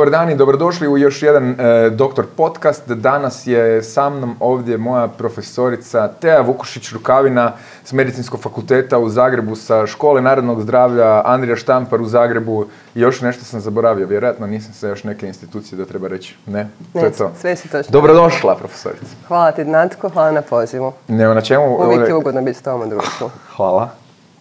Dobar dan i dobrodošli u još jedan e, Doktor podcast. Danas je sa mnom ovdje moja profesorica Teja Vukušić Rukavina s Medicinskog fakulteta u Zagrebu sa Škole narodnog zdravlja Andrija Štampar u Zagrebu i još nešto sam zaboravio, vjerojatno nisam se još neke institucije da treba reći. Ne, to je to. Sve si točno. Dobrodošla profesorica. Hvala ti Natko, hvala na pozivu. Nema na čemu. Uvijek je ugodno biti s tobom društvu. Hvala.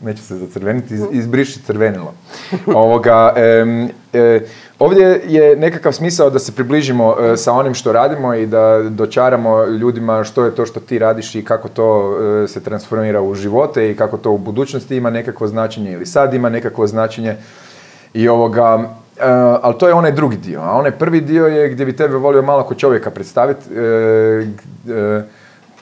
Neću se zacrveniti, iz, izbriši crvenilo. Ovoga, em, e, ovdje je nekakav smisao da se približimo e, sa onim što radimo i da dočaramo ljudima što je to što ti radiš i kako to e, se transformira u živote i kako to u budućnosti ima nekakvo značenje ili sad ima nekakvo značenje. I ovoga, e, ali to je onaj drugi dio. A onaj prvi dio je gdje bi tebe volio malo kod čovjeka predstaviti.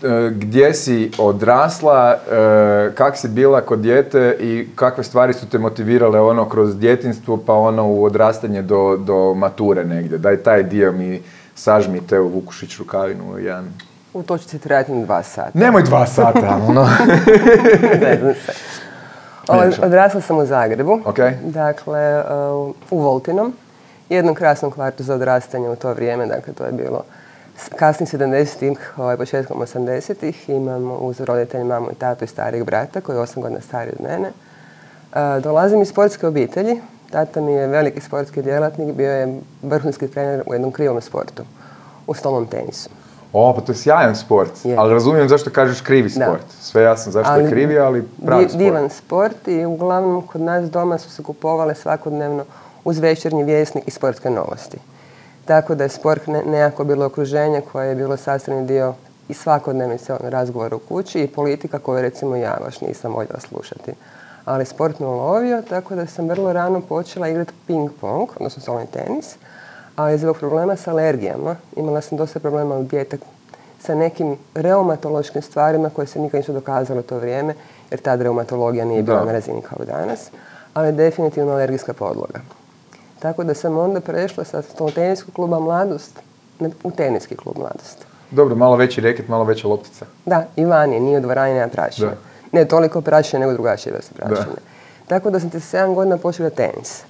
E, e, e, gdje si odrasla, e, kak si bila kod dijete i kakve stvari su te motivirale ono kroz djetinstvo pa ono u odrastanje do, do mature negdje. Daj taj dio mi sažmi te u Vukušić rukavinu jedan... U to ću ti dva sata. Nemoj dva sata, ono. Odrasla sam u Zagrebu. Ok. Dakle, uh, u Voltinom. Jednom krasnom kvartu za odrastanje u to vrijeme. Dakle, to je bilo s- kasni 70-ih, ovaj, početkom 80-ih. Imam uz roditelje mamu i tatu i starijeg brata koji je 8 godina stariji od mene. Uh, dolazim iz sportske obitelji. Tata mi je veliki sportski djelatnik, bio je vrhunski trener u jednom krivom sportu, u stolnom tenisu. O, pa to je sjajan sport, Je. ali razumijem zašto kažeš krivi Da. sport. Sve jasno zašto je krivi, ali pravi di- sport. Divan sport i uglavnom kod nas doma su se kupovale svakodnevno uz večernji vjesnik i sportske novosti. Tako da je sport ne, nekako bilo okruženje koje je bilo sastavni dio i svakodnevnice ono, razgovora u kući i politika koju recimo ja baš nisam voljela slušati. Ali sport me ulovio, tako da sam vrlo rano počela igrati ping pong, odnosno stolni tenis, ali zbog problema s alergijama imala sam dosta problema u dijete sa nekim reumatološkim stvarima koje se nikad nisu dokazale u to vrijeme, jer tad reumatologija nije bila Da. na razini kao danas, ali definitivno alergijska podloga. Tako da sam onda prešla sa teniskog kluba Mladost na- u teniski klub Mladost. Dobro, malo veći reket, malo veća loptica. Da, i van je, nije u dvorani, nema prašine. Ne toliko prašine, nego drugačije vrste prašine. Tako da sam te 7 godina počela tenis.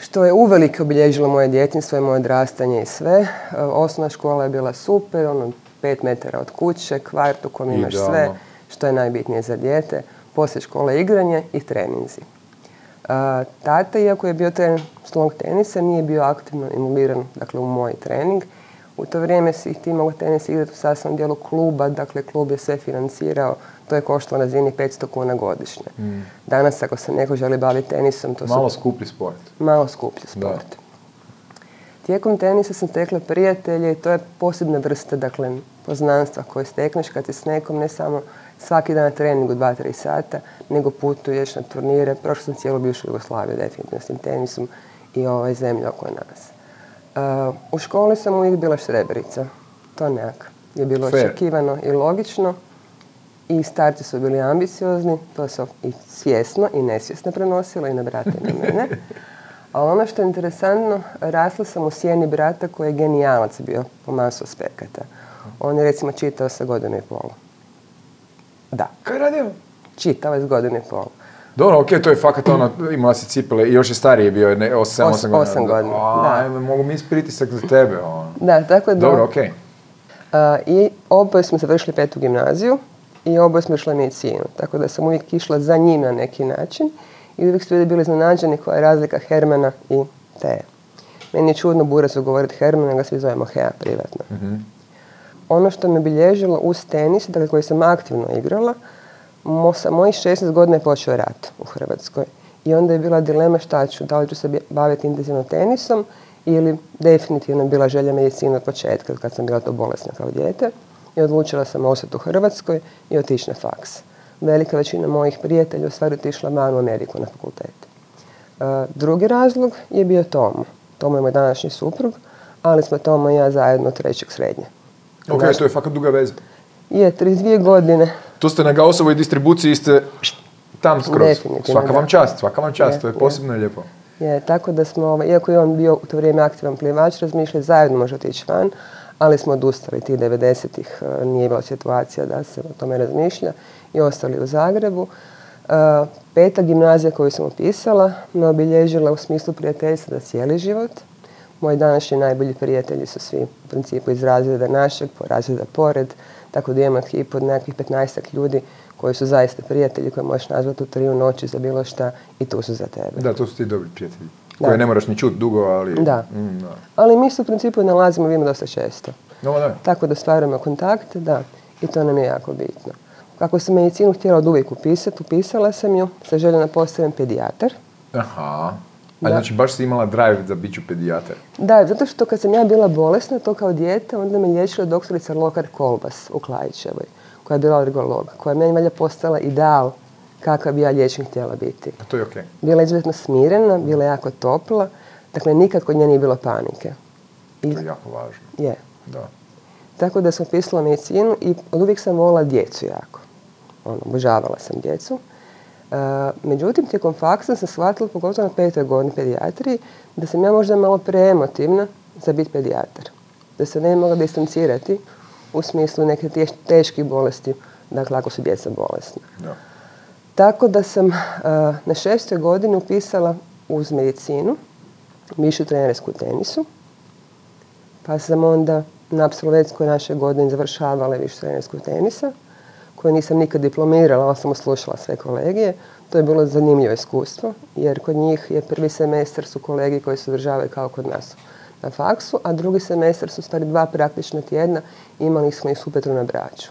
Što je uvelike obilježilo moje djetinstvo i moje odrastanje i sve. E, Osnovna škola je bila super, ono, pet metara od kuće, kvart u kojem imaš sve, što je najbitnije za dijete. Poslije škole igranje i treninzi. Tata, iako je bio trener stolnog tenisa, nije bio aktivno involviran dakle, u moj trening. U to vrijeme si ti mogao tenis igrati u sastavnom dijelu kluba, dakle klub je sve financirao, to je koštalo na razini 500 kuna godišnje. Danas ako se neko želi baviti tenisom, to Malo su skuplji sport. malo skuplji sport. Tijekom tenisa sam stekla prijatelje i to je posebna vrsta dakle, poznanstva koje stekneš kad si s nekom ne samo svaki dan na treningu 2-3 sata, nego putuješ na turnire. Prošla sam cijelu bivšu Jugoslaviju definitivno s tim tenisom i ovaj zemlja oko nas. Uh, u školi sam uvijek bila štreberica. To nekak je bilo Fair. očekivano i logično. I starci su bili ambiciozni, to su i svjesno i nesvjesno prenosilo i na brata i na mene. A ono što je interesantno, rasla sam u sjeni brata koji je genijalac bio po masu aspekata. On je recimo čitao sa godinu i pol. Da, Kaj je radio? čitao je s godinu i pol. Dobro, okej, to je fakat ono, imala si cipele i još je stariji bio, ne, 8 Osam- 8 godina. osam godina, A, da. ajme, mogu mi pritisak za tebe, ono. Da, tako da... Dobro, okej. A, I oboje smo završili petu gimnaziju i oboje smo išli medicinu. Tako da sam uvijek išla za njim na neki način i uvijek su ljudi bili iznenađeni koja je razlika Hermana i Teje. Meni je čudno burazu govoriti Herman, nego ga svi zovemo Hea privatno. Ono što me bilježilo uz tenis, dakle koji sam aktivno igrala, mo, sa mojih 16 godina je počeo rat u Hrvatskoj. I onda je bila dilema šta ću, da li ću se baviti intenzivno tenisom ili definitivno je bila želja medicine od početka, kad sam bila to bolesna kao dijete. I odlučila sam ostati u Hrvatskoj i otići na faks. Velika većina mojih prijatelja u stvari otišla van u Ameriku na fakultet. E, drugi razlog je bio Tomo. Tomo je moj današnji suprug, ali smo Tomo i ja zajedno trećeg srednje. Ok, to je fakat duga veza. Je, 32 godine. Tu ste na Gaussovoj distribuciji, ste tam skroz. Svaka vam čast, svaka vam čast, Je, to je je. posebno i lijepo. Je, tako da smo, ovaj, iako je on bio u to vrijeme aktivan plivač, razmišljali zajedno možda otići van, ali smo odustali tih 90-ih, e, nije bila situacija da se o tome razmišlja i ostali u Zagrebu. E, Peta gimnazija koju sam upisala me obilježila u smislu prijateljstva za cijeli život. Moji današnji najbolji prijatelji su svi u principu iz razreda našeg, po razreda pored, tako da imamo ekipu od nekakvih 15 ljudi koji su zaista prijatelji koje možeš nazvati u tri u noći za bilo šta i tu su za tebe. Da, to su ti dobri prijatelji. Da. Koje ne moraš ni čut dugo, ali... Da. Mm, da. Ali mi se u principu nalazimo vidimo dosta često. No, da. Tako da stvaramo kontakte, da, i to nam je jako bitno. Kako sam medicinu htjela od uvijek upisati, upisala sam ju sa željom da postanem pedijatar. Aha. A Da. znači baš si imala drive za bit ću pedijatar. Da, zato što kad sam ja bila bolesna, to kao dijete, onda me liječila doktorica Lokar Kolbas u Klajićevoj, koja je bila alergolog, koja je meni valjda postala ideal kakav bi ja liječnik htjela biti. Pa to je okej. Bila je izuzetno smirena, bila je jako topla, dakle nikad kod nje nije bilo panike. I, To je jako važno. je. Da. Tako da sam upisala medicinu i od uvijek sam volila djecu jako. Ono, obožavala sam djecu. E, međutim, tijekom faksa sam shvatila, pogotovo na petoj godini pedijatriji, da sam ja možda malo preemotivna za biti pedijatar. Da se ne mogla distancirati u smislu neke teš- teških bolesti, dakle ako su djeca bolesna. Da. Tako da sam e, na šestoj godini upisala uz medicinu, višu trenersku u tenisu, pa sam onda na absolventskoj našoj godini završavala višu trenersku tenisa, koju nisam nikad diplomirala, ali sam uslušala sve kolegije. To je bilo zanimljivo iskustvo, jer kod njih je prvi semestar su kolegiji koji se održavaju kao kod nas na faksu, a drugi semestar su stvari dva praktična tjedna, imali smo ih Supetru na Braču.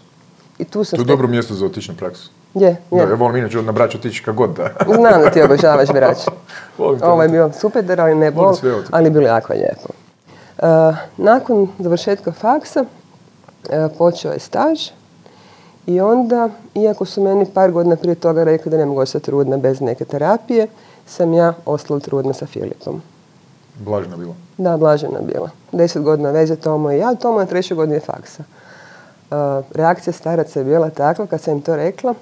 I tu sam To je dobro mjesto za otići na praksu. Je, Da, je. ja volim inače na braću otići kad god da. Znam da ti obožavaš to. Ovo je bio super, ali ne bol, ali bilo jako lijepo. E, nakon završetka faksa e, počeo je staž i onda, iako su meni par godina prije toga rekli da ne mogu ostati trudna bez neke terapije, sam ja ostala trudna sa Filipom. Blažna bila. Da, blažena bila. Deset godina veze Tomo i ja, Tomo na trećoj godini faksa. E, reakcija staraca je bila takva kad sam im to rekla,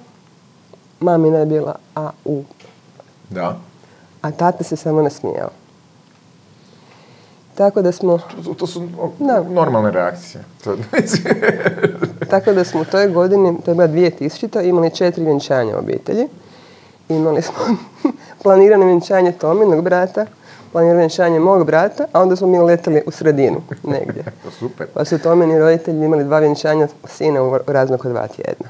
mamina je bila a u Da. a tata se samo nasmijao. Tako da smo, To, to su Da. normalne reakcije. Tako da smo u toj godini, to je bila 2000. imali četiri vjenčanja u obitelji. Imali smo planirano vjenčanje Tominog brata, planirano vjenčanje mog brata, a onda smo mi letali u sredinu negdje. to super. Pa su Tomini roditelji imali dva vjenčanja sina u razmaku dva tjedna.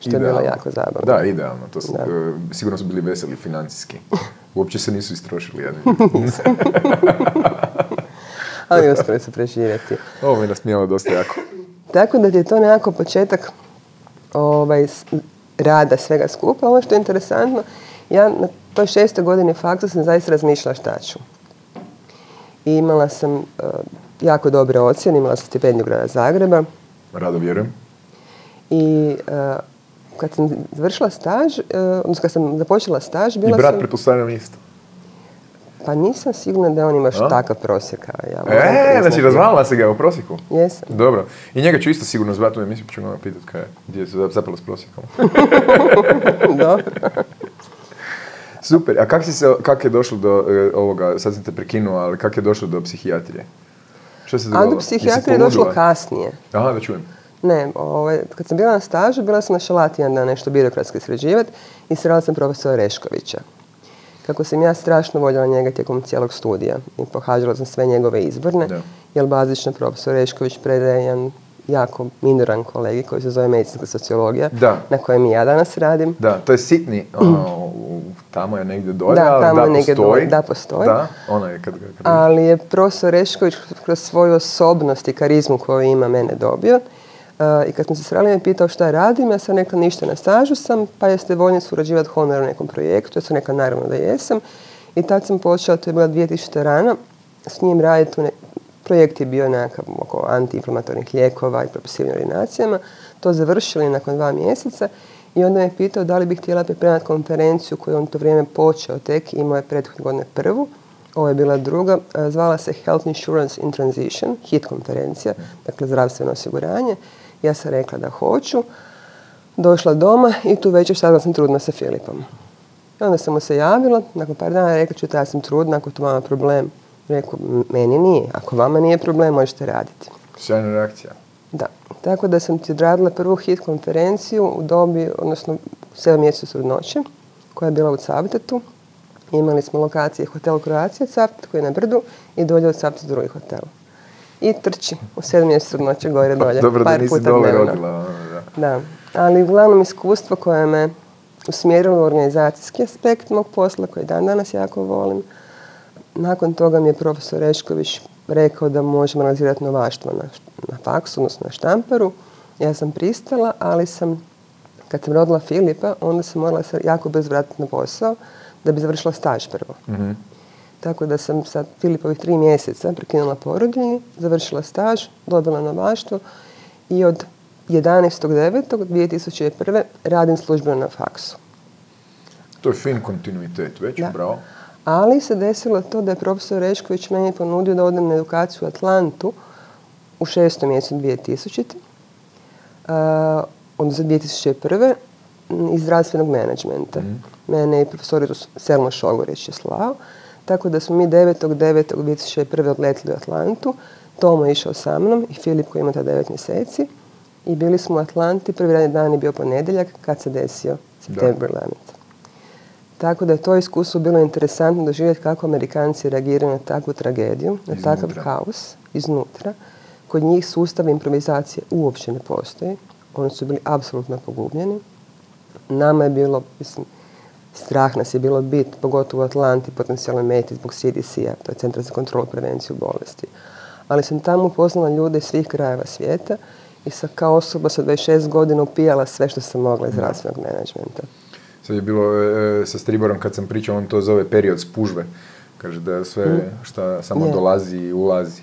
Što je bilo Idealno. jako zabavno. Da, idealno. To su, Da. e, sigurno su bili veseli financijski. Uopće se nisu istrošili. Ja Ali uspjeli su preživjeti. Ovo me nasmijalo dosta jako. Tako da ti je to nekako početak ovaj, rada svega skupa. Ono što je interesantno, ja na toj šestoj godini faksa sam zaista razmišljala šta ću. I imala sam eh, jako dobre ocjene, imala sam stipendiju grada Zagreba Rado vjerujem. i eh, kad sam završila staž, eh, odnosno kad sam započela staž, I bila brat sam... pretpostavljam isto. Pa nisam sigurna da on ima A? takav prosjek kao ja. E, znači razvalila si ga u prosjeku. Jesam. Dobro. I njega ću isto sigurno zvati u emisiju, pa ću ga pitat kaj je, gdje se zapalo s prosjekom. Dobro. Super. A kak, si se, kak je došlo do e, ovoga, sad sam te prekinuo, ali kak je došlo do psihijatrije? Što se A dogodilo? do psihijatrije je došlo kasnije. Aha, da čujem. Ne, ovaj, kad sam bila na stažu, bila sam na šalati jedan dan nešto birokratski sređivati i srela sam profesora Reškovića. Kako sam ja strašno voljela njega tijekom cijelog studija i pohađala sam sve njegove izborne, Da. jer bazično profesor Rešković predaje jedan jako minoran kolegi koji se zove medicinska sociologija, Da. na kojem i ja danas radim. Da, to je sitni, ono, tamo je negdje dolje, Da, ali tamo da je negdje postoji. dolje, da, postoji. Da, ona je kad ga... Kad Ali je profesor Rešković kroz svoju osobnost i karizmu koju ima mene dobio. I kad smo se sreli me pitao šta radim, ja sam rekla ništa na stažu sam, pa jeste voljni surađivati honorar u nekom projektu, ja sam rekla naravno da jesam. I tad sam počela, to je bila 2000 rana, s njim raditi ne... Projekt je bio nekakav oko antiinflamatornih lijekova i propisivanja ordinacijama. To završili nakon dva mjeseca i onda me pitao da li bih htjela pripremati konferenciju koju on to vrijeme počeo tek, imao je prethodne godine prvu. Ovo je bila druga, e, zvala se Health Insurance in Transition, HIT konferencija, dakle zdravstveno osiguranje. Ja sam rekla da hoću, došla doma i tu večer saznala sam trudna sa Filipom. I onda sam mu se javila, nakon par dana rekla ću da ja sam trudna, ako to vama problem. Rekao, "M- meni nije, ako vama nije problem, možete raditi. Sjajna reakcija. Da, tako da sam ti odradila prvu hit konferenciju u dobi, odnosno u 7 mjeseca trudnoće, koja je bila u Cavtetu. Imali smo lokacije Hotel Croatia Caft koji je na brdu i dolje od Cafta drugi hotel. I trči u sedam mjesecu noće gore dolje. Dobro da par nisi puta dole dnevno. rodila. ono, da. Da, ali uglavnom iskustvo koje me usmjerilo u organizacijski aspekt mog posla, koji dan danas jako volim. Nakon toga mi je profesor Rešković rekao da možemo realizirati novaštvo na, na faksu, odnosno na štamparu. Ja sam pristala, ali sam, kad sam rodila Filipa, onda sam morala se jako brzo vratiti na posao da bi završila staž prvo. Mhm. Tako da sam sa Filipovih tri mjeseca prekinula porodiljni, završila staž, dobila novaštvo i od 11.9.2001. radim službeno na faksu. To je fin kontinuitet već, Da. bravo. Ali se desilo to da je profesor Rešković meni ponudio da odem na edukaciju u Atlantu u šestom mjesecu 2000. Uh, odnosno 2001. m, iz zdravstvenog menadžmenta. Mene i profesoricu Selma Šogorić je slao. Tako da smo mi 9.9.2001. odletili u Atlantu. Tomo je išao sa mnom i Filip koji ima tada 9 mjeseci. I bili smo u Atlanti. Prvi radni dan je bio ponedjeljak kad se desio September 11. Tako da je to iskustvo bilo interesantno doživjeti kako Amerikanci reagiraju na takvu tragediju, na takav kaos iznutra. Kod njih sustav improvizacije uopće ne postoji. Oni su bili apsolutno pogubljeni. Nama je bilo, mislim, strah nas je bilo bit, pogotovo u Atlanti, potencijalno meti zbog CDC-a, to je Centar za kontrolu prevenciju bolesti. Ali sam tamo upoznala ljude iz svih krajeva svijeta i sa, kao osoba sa 26 godina upijala sve što sam mogla iz zdravstvenog menadžmenta. Sad je bilo e, sa Striborom kad sam pričao, on to zove period spužve. Kaže da sve šta samo Je. dolazi i ulazi.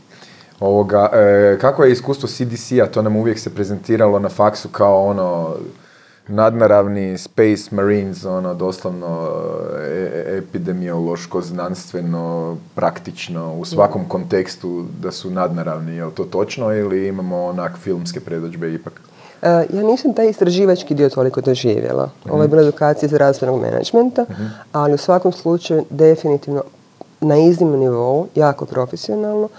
Ovoga, e, kako je iskustvo CDC-a? To nam uvijek se prezentiralo na faksu kao ono nadnaravni Space Marines, ono doslovno e, e, epidemiološko, znanstveno, praktično, u svakom kontekstu da su nadnaravni. Je li to točno ili imamo onak filmske predođbe ipak? E, Ja nisam taj istraživački dio toliko doživjela. Ovo je bila edukacija zdravstvenog menadžmenta, ali u svakom slučaju definitivno na iznimnom nivou, jako profesionalno.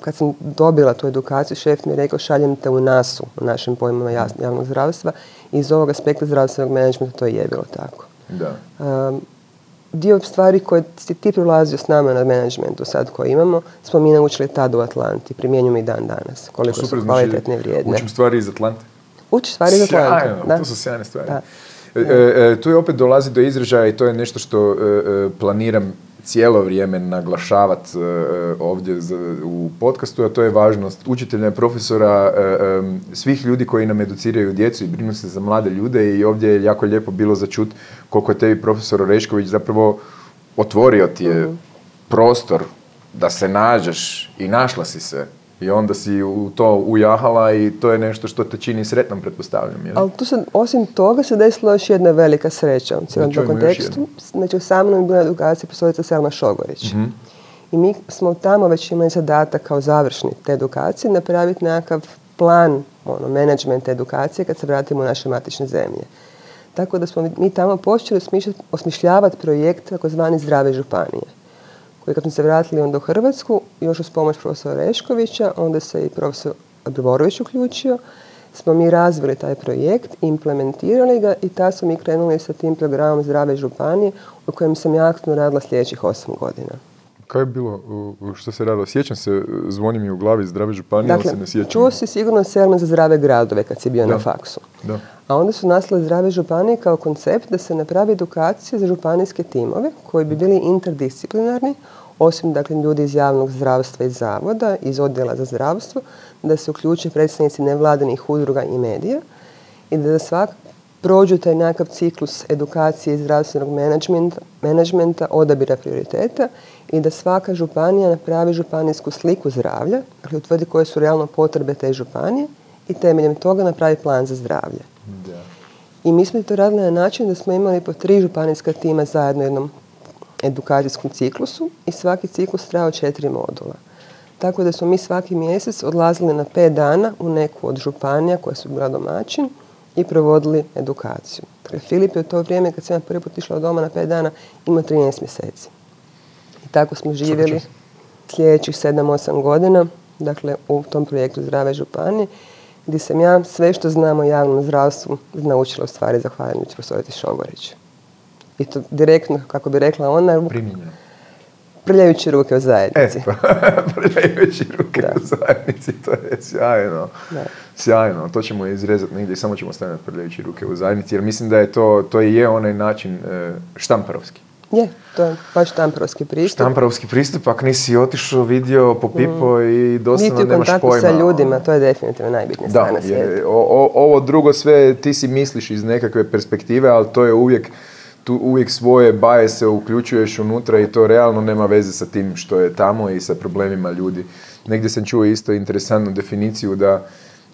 Kad sam dobila tu edukaciju, šef mi je rekao šaljem te u NASU, u našim pojmama jas- javnog zdravstva. Iz ovog aspekta zdravstvenog menadžmenta to je bilo tako. Da. Um, dio stvari koje si ti prolazio s nama na menadžmentu sad koje imamo, smo mi naučili tada u Atlanti, primjenjujemo i dan danas, koliko Super, su znači, kvalitetne i vrijedne. Učim stvari iz Atlante. Uči stvari iz Atlante. Sjajno, da. to su sjajne stvari. Da. E, e, e, tu je opet dolazi do izražaja i to je nešto što e, e, planiram cijelo vrijeme naglašavat e, e, ovdje u podcastu, a to je važnost učitelja, profesora, e, em, svih ljudi koji nam educiraju djecu i brinu se za mlade ljude i ovdje je jako lijepo bilo za čut koliko je tebi profesor Orešković zapravo otvorio ti je prostor da se nađeš i našla si se i onda si u to ujahala i to je nešto što te čini sretnom, pretpostavljam. Jel? Ali tu se, osim toga se desila još jedna velika sreća u cijelom tom kontekstu. Znači, sa mnom je bila edukacija profesorica Selma Šogorić. I mi smo tamo već imali zadatak kao završni te edukacije napraviti nekakav plan ono, menadžmenta edukacije kad se vratimo u naše matične zemlje. Tako da smo mi tamo počeli osmišljavati projekt takozvani Zdrave županije koji kad smo se vratili onda u Hrvatsku, još uz pomoć profesora Reškovića, onda se i profesor Brborović uključio, smo mi razvili taj projekt, implementirali ga i tad smo mi krenuli sa tim programom Zdrave županije u kojem sam ja aktivno radila sljedećih osam godina. Kaj je bilo, što se radilo? Sjećam se, zvoni mi u glavi zdrave županije, ali Dakle, se ne sjećam. čuo si sigurno Selma za zdrave gradove kad si bio Da. na faksu. Da. A onda su nastale zdrave županije kao koncept da se napravi edukacija za županijske timove koji bi bili interdisciplinarni, osim dakle, ljudi iz javnog zdravstva i zavoda, iz odjela za zdravstvo, da se uključe predstavnici nevladinih udruga i medija i da svak prođu taj nekakav ciklus edukacije i zdravstvenog menadžmenta, menadžmenta, odabira prioriteta i da svaka županija napravi županijsku sliku zdravlja, dakle utvrdi koje su realno potrebe te županije i temeljem toga napravi plan za zdravlje. Da. I mi smo to radili na način da smo imali po tri županijska tima zajedno u jednom edukacijskom ciklusu i svaki ciklus trajao četiri modula. Tako da smo mi svaki mjesec odlazili na pet dana u neku od županija koja su bila domaćin i provodili edukaciju. Dakle, Filip je u to vrijeme kad sam ja prvi put išla od doma na pet dana imao 13 mjeseci. I tako smo živjeli sljedećih 7-8 godina, dakle u tom projektu Zdrave županije, gdje sam ja sve što znam o javnom zdravstvu naučila u stvari zahvaljujući profesorici Šogorić. I to direktno, kako bi rekla ona, prljajući ruke u zajednici. Eto, prljajući ruke Da. u zajednici, to je sjajno. Da. Sjajno, to ćemo izrezati negdje i samo ćemo staviti prljajući ruke u zajednici, jer mislim da je to, to i je onaj način e, štamparovski. Je, to je baš štamparovski pristup. Štamparovski pristup, ako nisi otišao, vidio, popipo i doslovno Biti u nemaš kontaktu pojma. sa ljudima, to je definitivno najbitnija Da, strana je, o- o- ovo drugo sve ti si misliš iz nekakve perspektive, ali to je uvijek, tu uvijek svoje baje se uključuješ unutra i to realno nema veze sa tim što je tamo i sa problemima ljudi. Negdje sam čuo isto interesantnu definiciju da,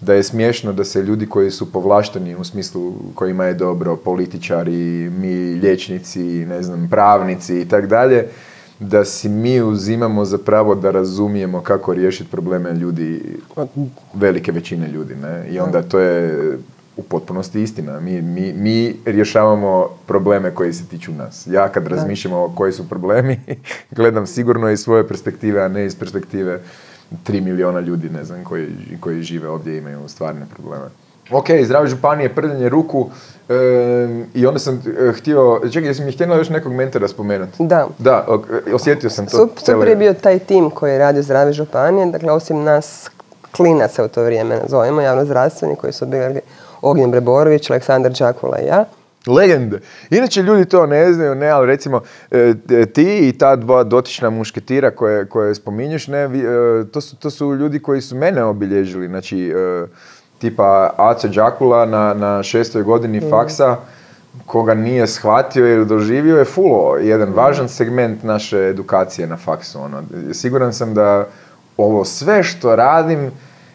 da je smiješno da se ljudi koji su povlašteni u smislu kojima je dobro, političari, mi liječnici, ne znam, pravnici i tak dalje, da si mi uzimamo za pravo da razumijemo kako riješiti probleme ljudi, velike većine ljudi, ne? I onda to je u potpunosti istina. Mi, mi, mi rješavamo probleme koji se tiču nas. Ja kad razmišljam koji su problemi, gledam sigurno iz svoje perspektive, a ne iz perspektive tri miliona ljudi, ne znam, koji, koji žive ovdje i imaju stvarne probleme. Ok, zdrave županije, prljanje ruku em, i onda sam eh, htio, čekaj, jesi mi htjela još nekog mentora spomenuti? Da. Da, ok, osjetio sam to. Super je bio taj tim koji je radio zdrave županije, dakle osim nas klinaca u to vrijeme nazovemo, javnozdravstveni koji su bili Ognjen Breborović, Aleksandar Đakula i ja. Legende. Inače ljudi to ne znaju, ne, ali recimo e, e, ti i ta dva dotična mušketira koje, koje spominješ, ne, vi- e, to, su, to su ljudi koji su mene obilježili, znači e, tipa Aco Đakula na, na šestoj godini faksa, koga nije shvatio ili doživio je fulo, jedan važan segment naše edukacije na faksu. Ono. Siguran sam da ovo sve što radim,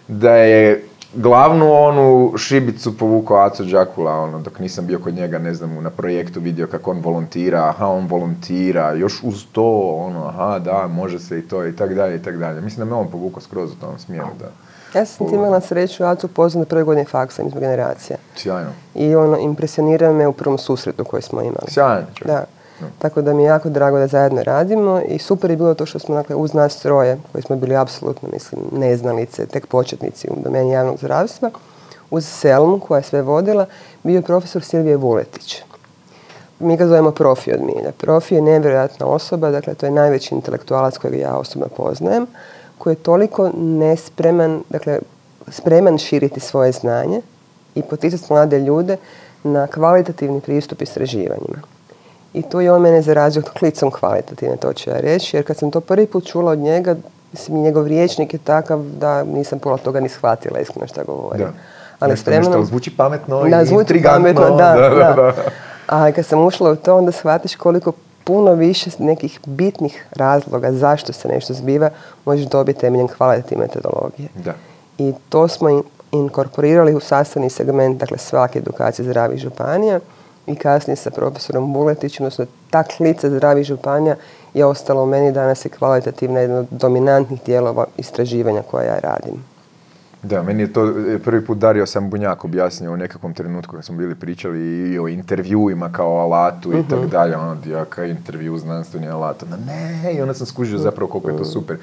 da je glavnu onu šibicu povukao Aco Đakula, ono, dok nisam bio kod njega, ne znam, na projektu vidio kako on volontira, aha, on volontira, još uz to, ono, aha, da, može se i to, i tak dalje, i tak dalje. Mislim da me on povukao skroz u tom smjeru, da. Ja sam ti imala sreću Acu poznat na prvoj godini faksa, mi smo generacija. Sjajno. I ono, impresionira me u prvom susretu koji smo imali. Sjajno. Da. Tako da mi je jako drago da zajedno radimo i super je bilo to što smo dakle, uz nas troje, koji smo bili apsolutno, mislim, neznalice, tek početnici u domeni javnog zdravstva, uz Selmu koja je sve vodila, bio je profesor Silvije Vuletić. Mi ga zovemo Profi od milja. Profi je nevjerojatna osoba, dakle to je najveći intelektualac kojeg ja osobno poznajem, koji je toliko nespreman, dakle spreman širiti svoje znanje i poticati mlade ljude na kvalitativni pristup istraživanjima. I tu je on mene zarazio klicom kvalitativne, to ću ja reći, jer kad sam to prvi put čula od njega, mislim, njegov riječnik je takav da nisam pola toga ni shvatila iskreno šta govori. Da. Ali nešto, spremno... nešto zvuči pametno Da, i zvuči intrigantno. pametno, da, da. Ali kad sam ušla u to, onda shvatiš koliko puno više nekih bitnih razloga zašto se nešto zbiva možeš dobiti temeljem kvalitativne metodologije. Da. I to smo in- inkorporirali u sastavni segment, dakle svake edukacije zdravih županija i kasnije sa profesorom Buletićem, odnosno ta klica zdravih županija je ostala u meni danas je kvalitativna jedna od dominantnih dijelova istraživanja koja ja radim. Da, meni je to e, prvi put Dario sam Bunjak objasnio u nekakvom trenutku kad smo bili pričali i o intervjuima kao alatu i tako dalje, ono, ja kao intervju znanstveni alat, onda ne, i onda sam skužio zapravo koliko je to super.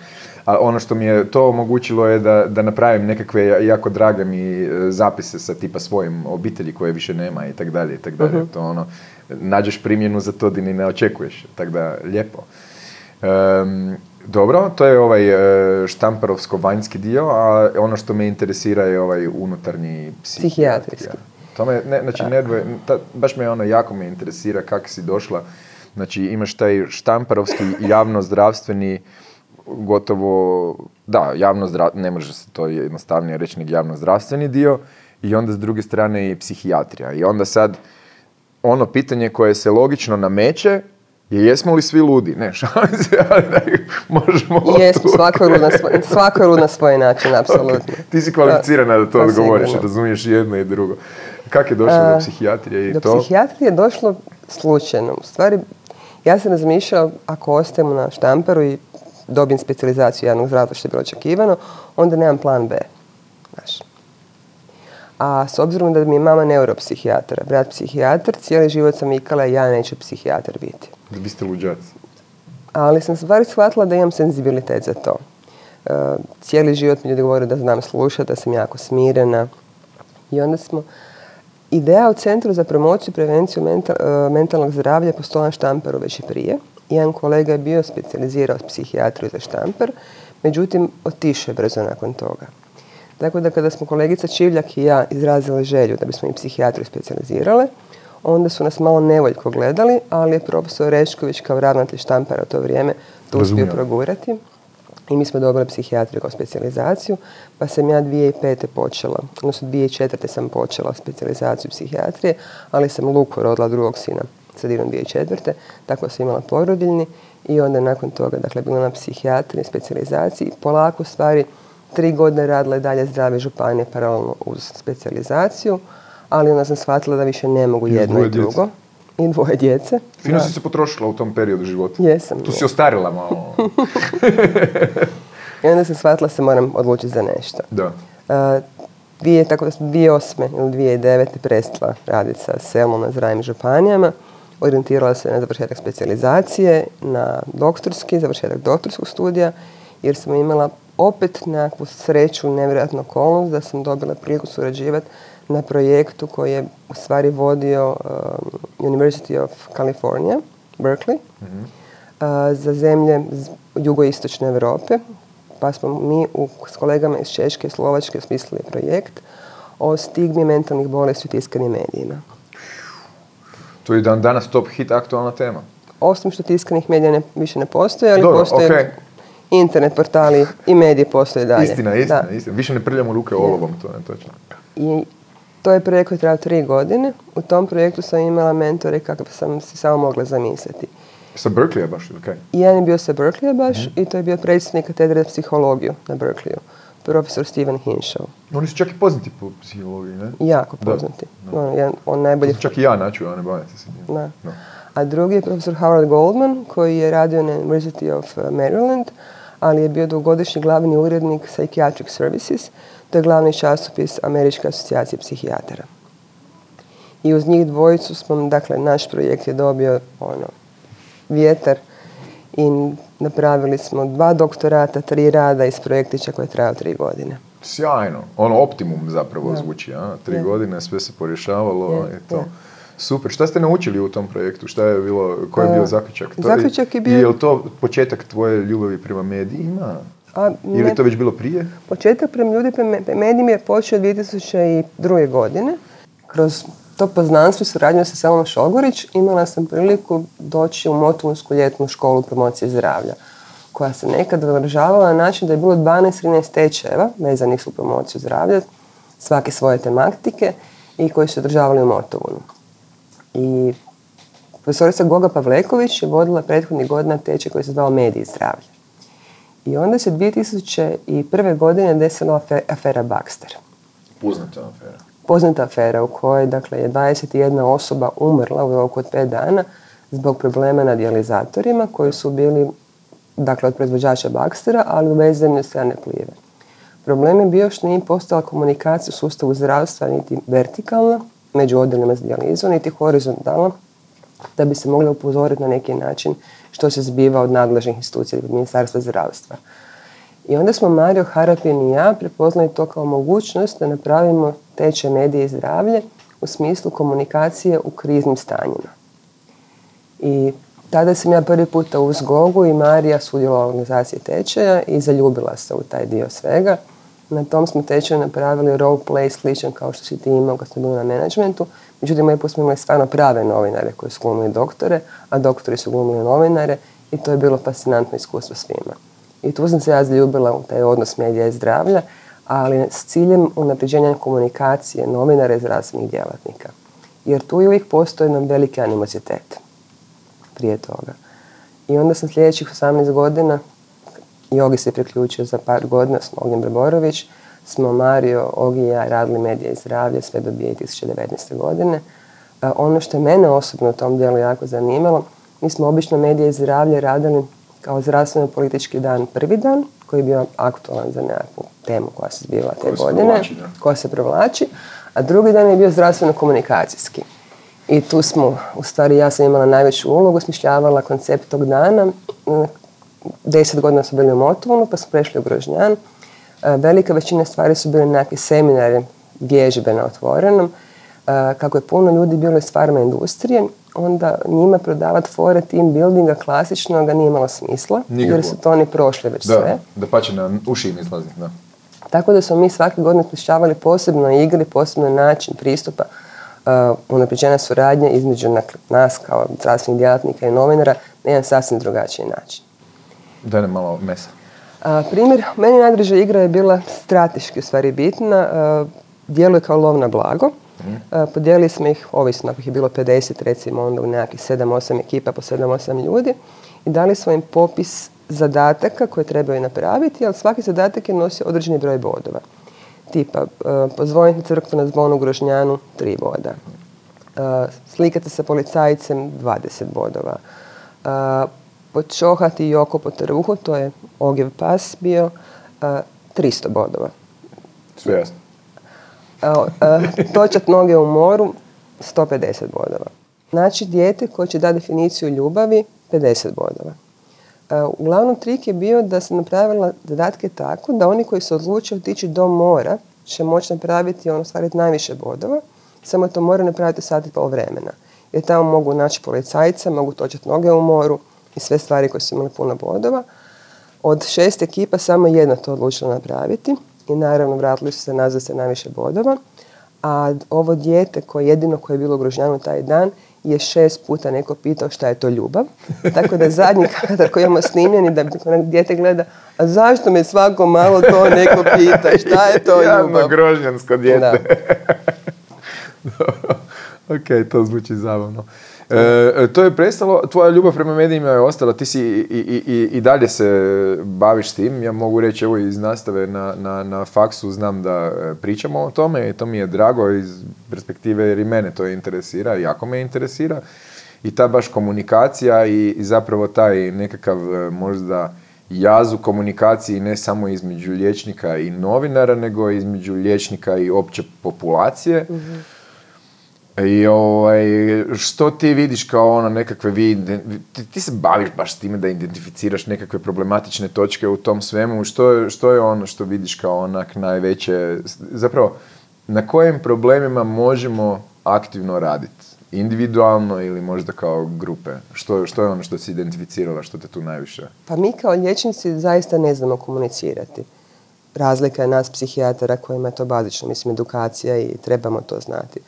A ono što mi je to omogućilo je da, da napravim nekakve ja- jako drage mi e, zapise sa tipa svojim obitelji koje više nema i tak dalje i tak dalje. To ono, nađeš primjenu za to di ni ne očekuješ, tako da lijepo. Em, dobro, to je ovaj e, štamparovsko-vanjski dio, a ono što me interesira je ovaj unutarnji. Psihijatrijski. To me, ne, znači, nedvoje, ta- baš me ono, jako me interesira kako si došla. Znači, imaš taj štamparovski javno-zdravstveni, gotovo, da, javno ne može se to jednostavnije reći nego javno-zdravstveni dio, i onda s druge strane i psihijatrija. I onda sad, ono pitanje koje se logično nameće je jesmo li svi ludi? Ne, šalim se, ali da možemo... Jesmo, svako je lud na svoj, svako je lud na svoj način, apsolutno. Ti si kvalificirana da to Pa odgovoriš, sigurno. razumiješ jedno i drugo. Kako je došlo do A, psihijatrije i Do to? psihijatrije je došlo slučajno. U stvari, ja sam razmišljala, ako ostajemo na štamperu i dobijem specijalizaciju javnog zdravstva što je bilo očekivano, onda nemam plan B. Znaš. A s obzirom da mi je mama neuropsihijatar, brat psihijatar, cijeli život sam vikala ja neću psihijatar biti. Vi ste luđaci. Ali sam stvari shvatila da imam senzibilitet za to. E, cijeli život mi ljudi govore da znam slušati, da sam jako smirena. I onda smo Ideja u Centru za promociju i prevenciju e, mentalnog zdravlja na štamperu već i prije. Jedan kolega je bio specijalizirao psihijatriju za štamper, međutim otišao je brzo nakon toga. Tako da kada smo kolegica Čivljak i ja izrazile želju da bismo i psihijatriju specijalizirale, onda su nas malo nevoljko gledali, ali je profesor Rešković kao ravnatelj štampara u to vrijeme to uspio progurati. I mi smo dobili psihijatriju kao specijalizaciju, pa sam ja 2005. počela, odnosno 2004. sam počela specijalizaciju psihijatrije, ali sam Luku rodila drugog sina sredinom 2004. Tako sam imala porodiljni i onda nakon toga, dakle, bila na psihijatriji, specijalizaciji. Polako stvari, tri godine radila i dalje zdrave županije paralelno uz specijalizaciju, ali onda sam shvatila da više ne mogu jedno i drugo. I dvoje djece. Fino si se potrošila u tom periodu života. Jesam. Tu si ostarila malo. I onda sam shvatila se moram odlučiti za nešto. Da. Dvije, tako da sam 2008. ili 2009. prestala raditi sa selom na zdravim županijama. Orijentirala se na završetak specijalizacije, na doktorski, završetak doktorskog studija, jer sam imala opet nekakvu sreću, nevjerojatnu okolnost da sam dobila priliku surađivati na projektu koji je u stvari vodio um, University of California, Berkeley, mhm. uh, za zemlje jugoistočne Europe. Pa smo mi u, s kolegama iz Češke i Slovačke smislili projekt o stigmi mentalnih bolesti u tiskanim medijima. To je dan danas top hit aktualna tema. Osim što tiskanih medija ne, više ne postoje, ali postoje internet portali i mediji postoje dalje. Istina, istina, istina. Više ne prljamo ruke olovom, to je točno. I to je projekt koji trajao tri godine. U tom projektu sam imala mentore kako sam si samo mogla zamisliti. Sa Berkeleya baš, ok. Jedan je bio sa Berkeleya baš mhm. i to je bio predsjednik katedre za psihologiju na Berkeleyu. Profesor Steven Hinshaw. Oni su čak i poznati po psihologiji, ne? Jako poznati. On, on najbolje... Čak i ja naću, ja ne bavim se s njim. Da. A drugi je profesor Howard Goldman koji je radio na University of Maryland, ali je bio dugogodišnji glavni urednik Psychiatric Services, to je glavni časopis Američke asocijacije psihijatara. I uz njih dvojicu smo, dakle, naš projekt je dobio ono, vjetar i napravili smo dva doktorata, tri rada iz projektića koje traju tri godine. Sjajno. Ono optimum zapravo zvuči, a? Tri godine, sve se porješavalo i to. Super. Šta ste naučili u tom projektu? Šta je bilo, koji je bio zaključak? Zaključak je bio... Je li to početak tvoje ljubavi prema medijima? A, Ili je to već bilo prije? Početak prema ljudi medijima je počeo 2002. godine. Kroz to poznanstvo i suradnju sa Selom Šogorić imala sam priliku doći u Motovonsku ljetnu školu promocije zdravlja koja se nekad održavala na način da je bilo 12-13 tečajeva vezanih su promociju zdravlja, svake svoje tematike i koji su održavali u Motovunu. I profesorica Goga Pavleković je vodila prethodnih godina tečaj koji se zvao Mediji zdravlja. I onda se 2001. godine desila afera Baxter. Poznata afera. Poznata afera u kojoj dakle, je 21 osoba umrla u roku od 5 dana zbog problema na dijalizatorima koji su bili dakle, od proizvođača Baxtera, ali uvezeni od strane plive. Problem je bio što nije postala komunikacija u sustavu zdravstva niti vertikalna, među odjelima za dijalizu, niti horizontalna, da bi se mogli upozoriti na neki način što se zbiva od nadležnih institucija od Ministarstva zdravstva. I onda smo Mario Harapin i ja prepoznali to kao mogućnost da napravimo tečaj medije i zdravlje u smislu komunikacije u kriznim stanjima. I tada sam ja prvi puta uz Gogu i Marija sudjelovala u organizaciji tečaja i zaljubila se u taj dio svega. Na tom smo tečaju napravili role play sličan kao što si ti imao kad smo bili na menadžmentu. Međutim, put smo imali stvarno prave novinare koji su glumili doktore, a doktori su glumili novinare i to je bilo fascinantno iskustvo svima. I tu sam se ja zaljubila u taj odnos medija i zdravlja, ali s ciljem unapređenja komunikacije novinara i zdravstvenih djelatnika. Jer tu uvijek postoji nam veliki animozitet prije toga. I onda sam sljedećih 18 godina Jogi se priključio za par godina s Ognjem Breborović, smo Mario, Ogi i ja radili medije i zdravlje sve do 2019. godine. ono što je mene osobno u tom dijelu jako zanimalo, mi smo obično medije i zdravlje radili kao zdravstveno politički dan prvi dan, koji je bio aktualan za nekakvu temu koja se zbivala te godine, koja se provlači, a drugi dan je bio zdravstveno komunikacijski. I tu smo, u stvari ja sam imala najveću ulogu, smišljavala koncept tog dana deset godina su bili u Motovunu, pa smo prešli u Grožnjan. E, velika većina stvari su bile nekakve seminare, vježbe na otvorenom. kako je puno ljudi bilo iz farma industrije, onda njima prodavati fore team buildinga klasično ga nije imalo smisla, jer su to oni prošli već da, sve. Da pa će na uši im izlazi, da. Tako da smo mi svake godine smišljavali posebno igri, posebno način pristupa uh, unapređenja suradnje između nas kao zdravstvenih djelatnika i novinara na jedan sasvim drugačiji način. Daj nam malo mesa. Primjer, meni najdraža igra je bila strateški u stvari bitna. Djeluje kao lov na blago. Mm. podijelili smo ih, ovisno ako ih je bilo 50, recimo onda u nekakvih 7-8 ekipa po 7-8 ljudi i dali smo im popis zadataka koje trebaju napraviti, ali svaki zadatak je nosio određeni broj bodova. Tipa, pozvoniti crkvu na zvonu Grožnjanu, 3 boda. Slikati se policajcem, 20 bodova. Uh, počohati Joko po trbuhu, to je ogjev pas bio, 300 bodova. Sve jasno. Točat noge u moru, 150 bodova. Znači, dijete koje će dati definiciju ljubavi, 50 bodova. Uglavnom trik je bio da se napravila zadatke tako da oni koji se odluče otići do mora će moći napraviti ono stvariti najviše bodova, samo to mora napraviti sat i pol vremena. Jer tamo mogu naći policajca, mogu točati noge u moru i sve stvari koje su imali puno bodova. Od šest ekipa samo jedna to odlučila napraviti i naravno vratili su se nazad sa najviše bodova. A ovo dijete koje jedino koje je bilo ugrožnjano taj dan je šest puta neko pitao šta je to ljubav. Tako da zadnji kadar koji imamo snimljeni da dijete gleda, a zašto me svako malo to neko pita, šta je to ljubav? Javno grožnjansko dijete. ok, to zvuči zabavno. E, e, to je prestalo, tvoja ljubav prema medijima je ostala, ti si i, i, i, i dalje se baviš s tim, ja mogu reći evo iz nastave na, na, na faksu znam da e, pričamo o tome i to mi je drago iz perspektive jer i mene to interesira, jako me interesira. I ta baš komunikacija i, zapravo taj nekakav e, možda jaz u komunikaciji ne samo između liječnika i novinara, nego između liječnika i opće populacije. mm i ovaj, što ti vidiš kao ono nekakve, vi, ti, ti se baviš baš s time da identificiraš nekakve problematične točke u tom svemu, što, što je ono što vidiš kao onak najveće, zapravo na kojim problemima možemo aktivno raditi? Individualno ili možda kao grupe? Što, što je ono što si identificirala, što te tu najviše? Pa mi kao liječnici zaista ne znamo komunicirati. Razlika je nas psihijatara kojima je to bazično, mislim, edukacija i trebamo to znati.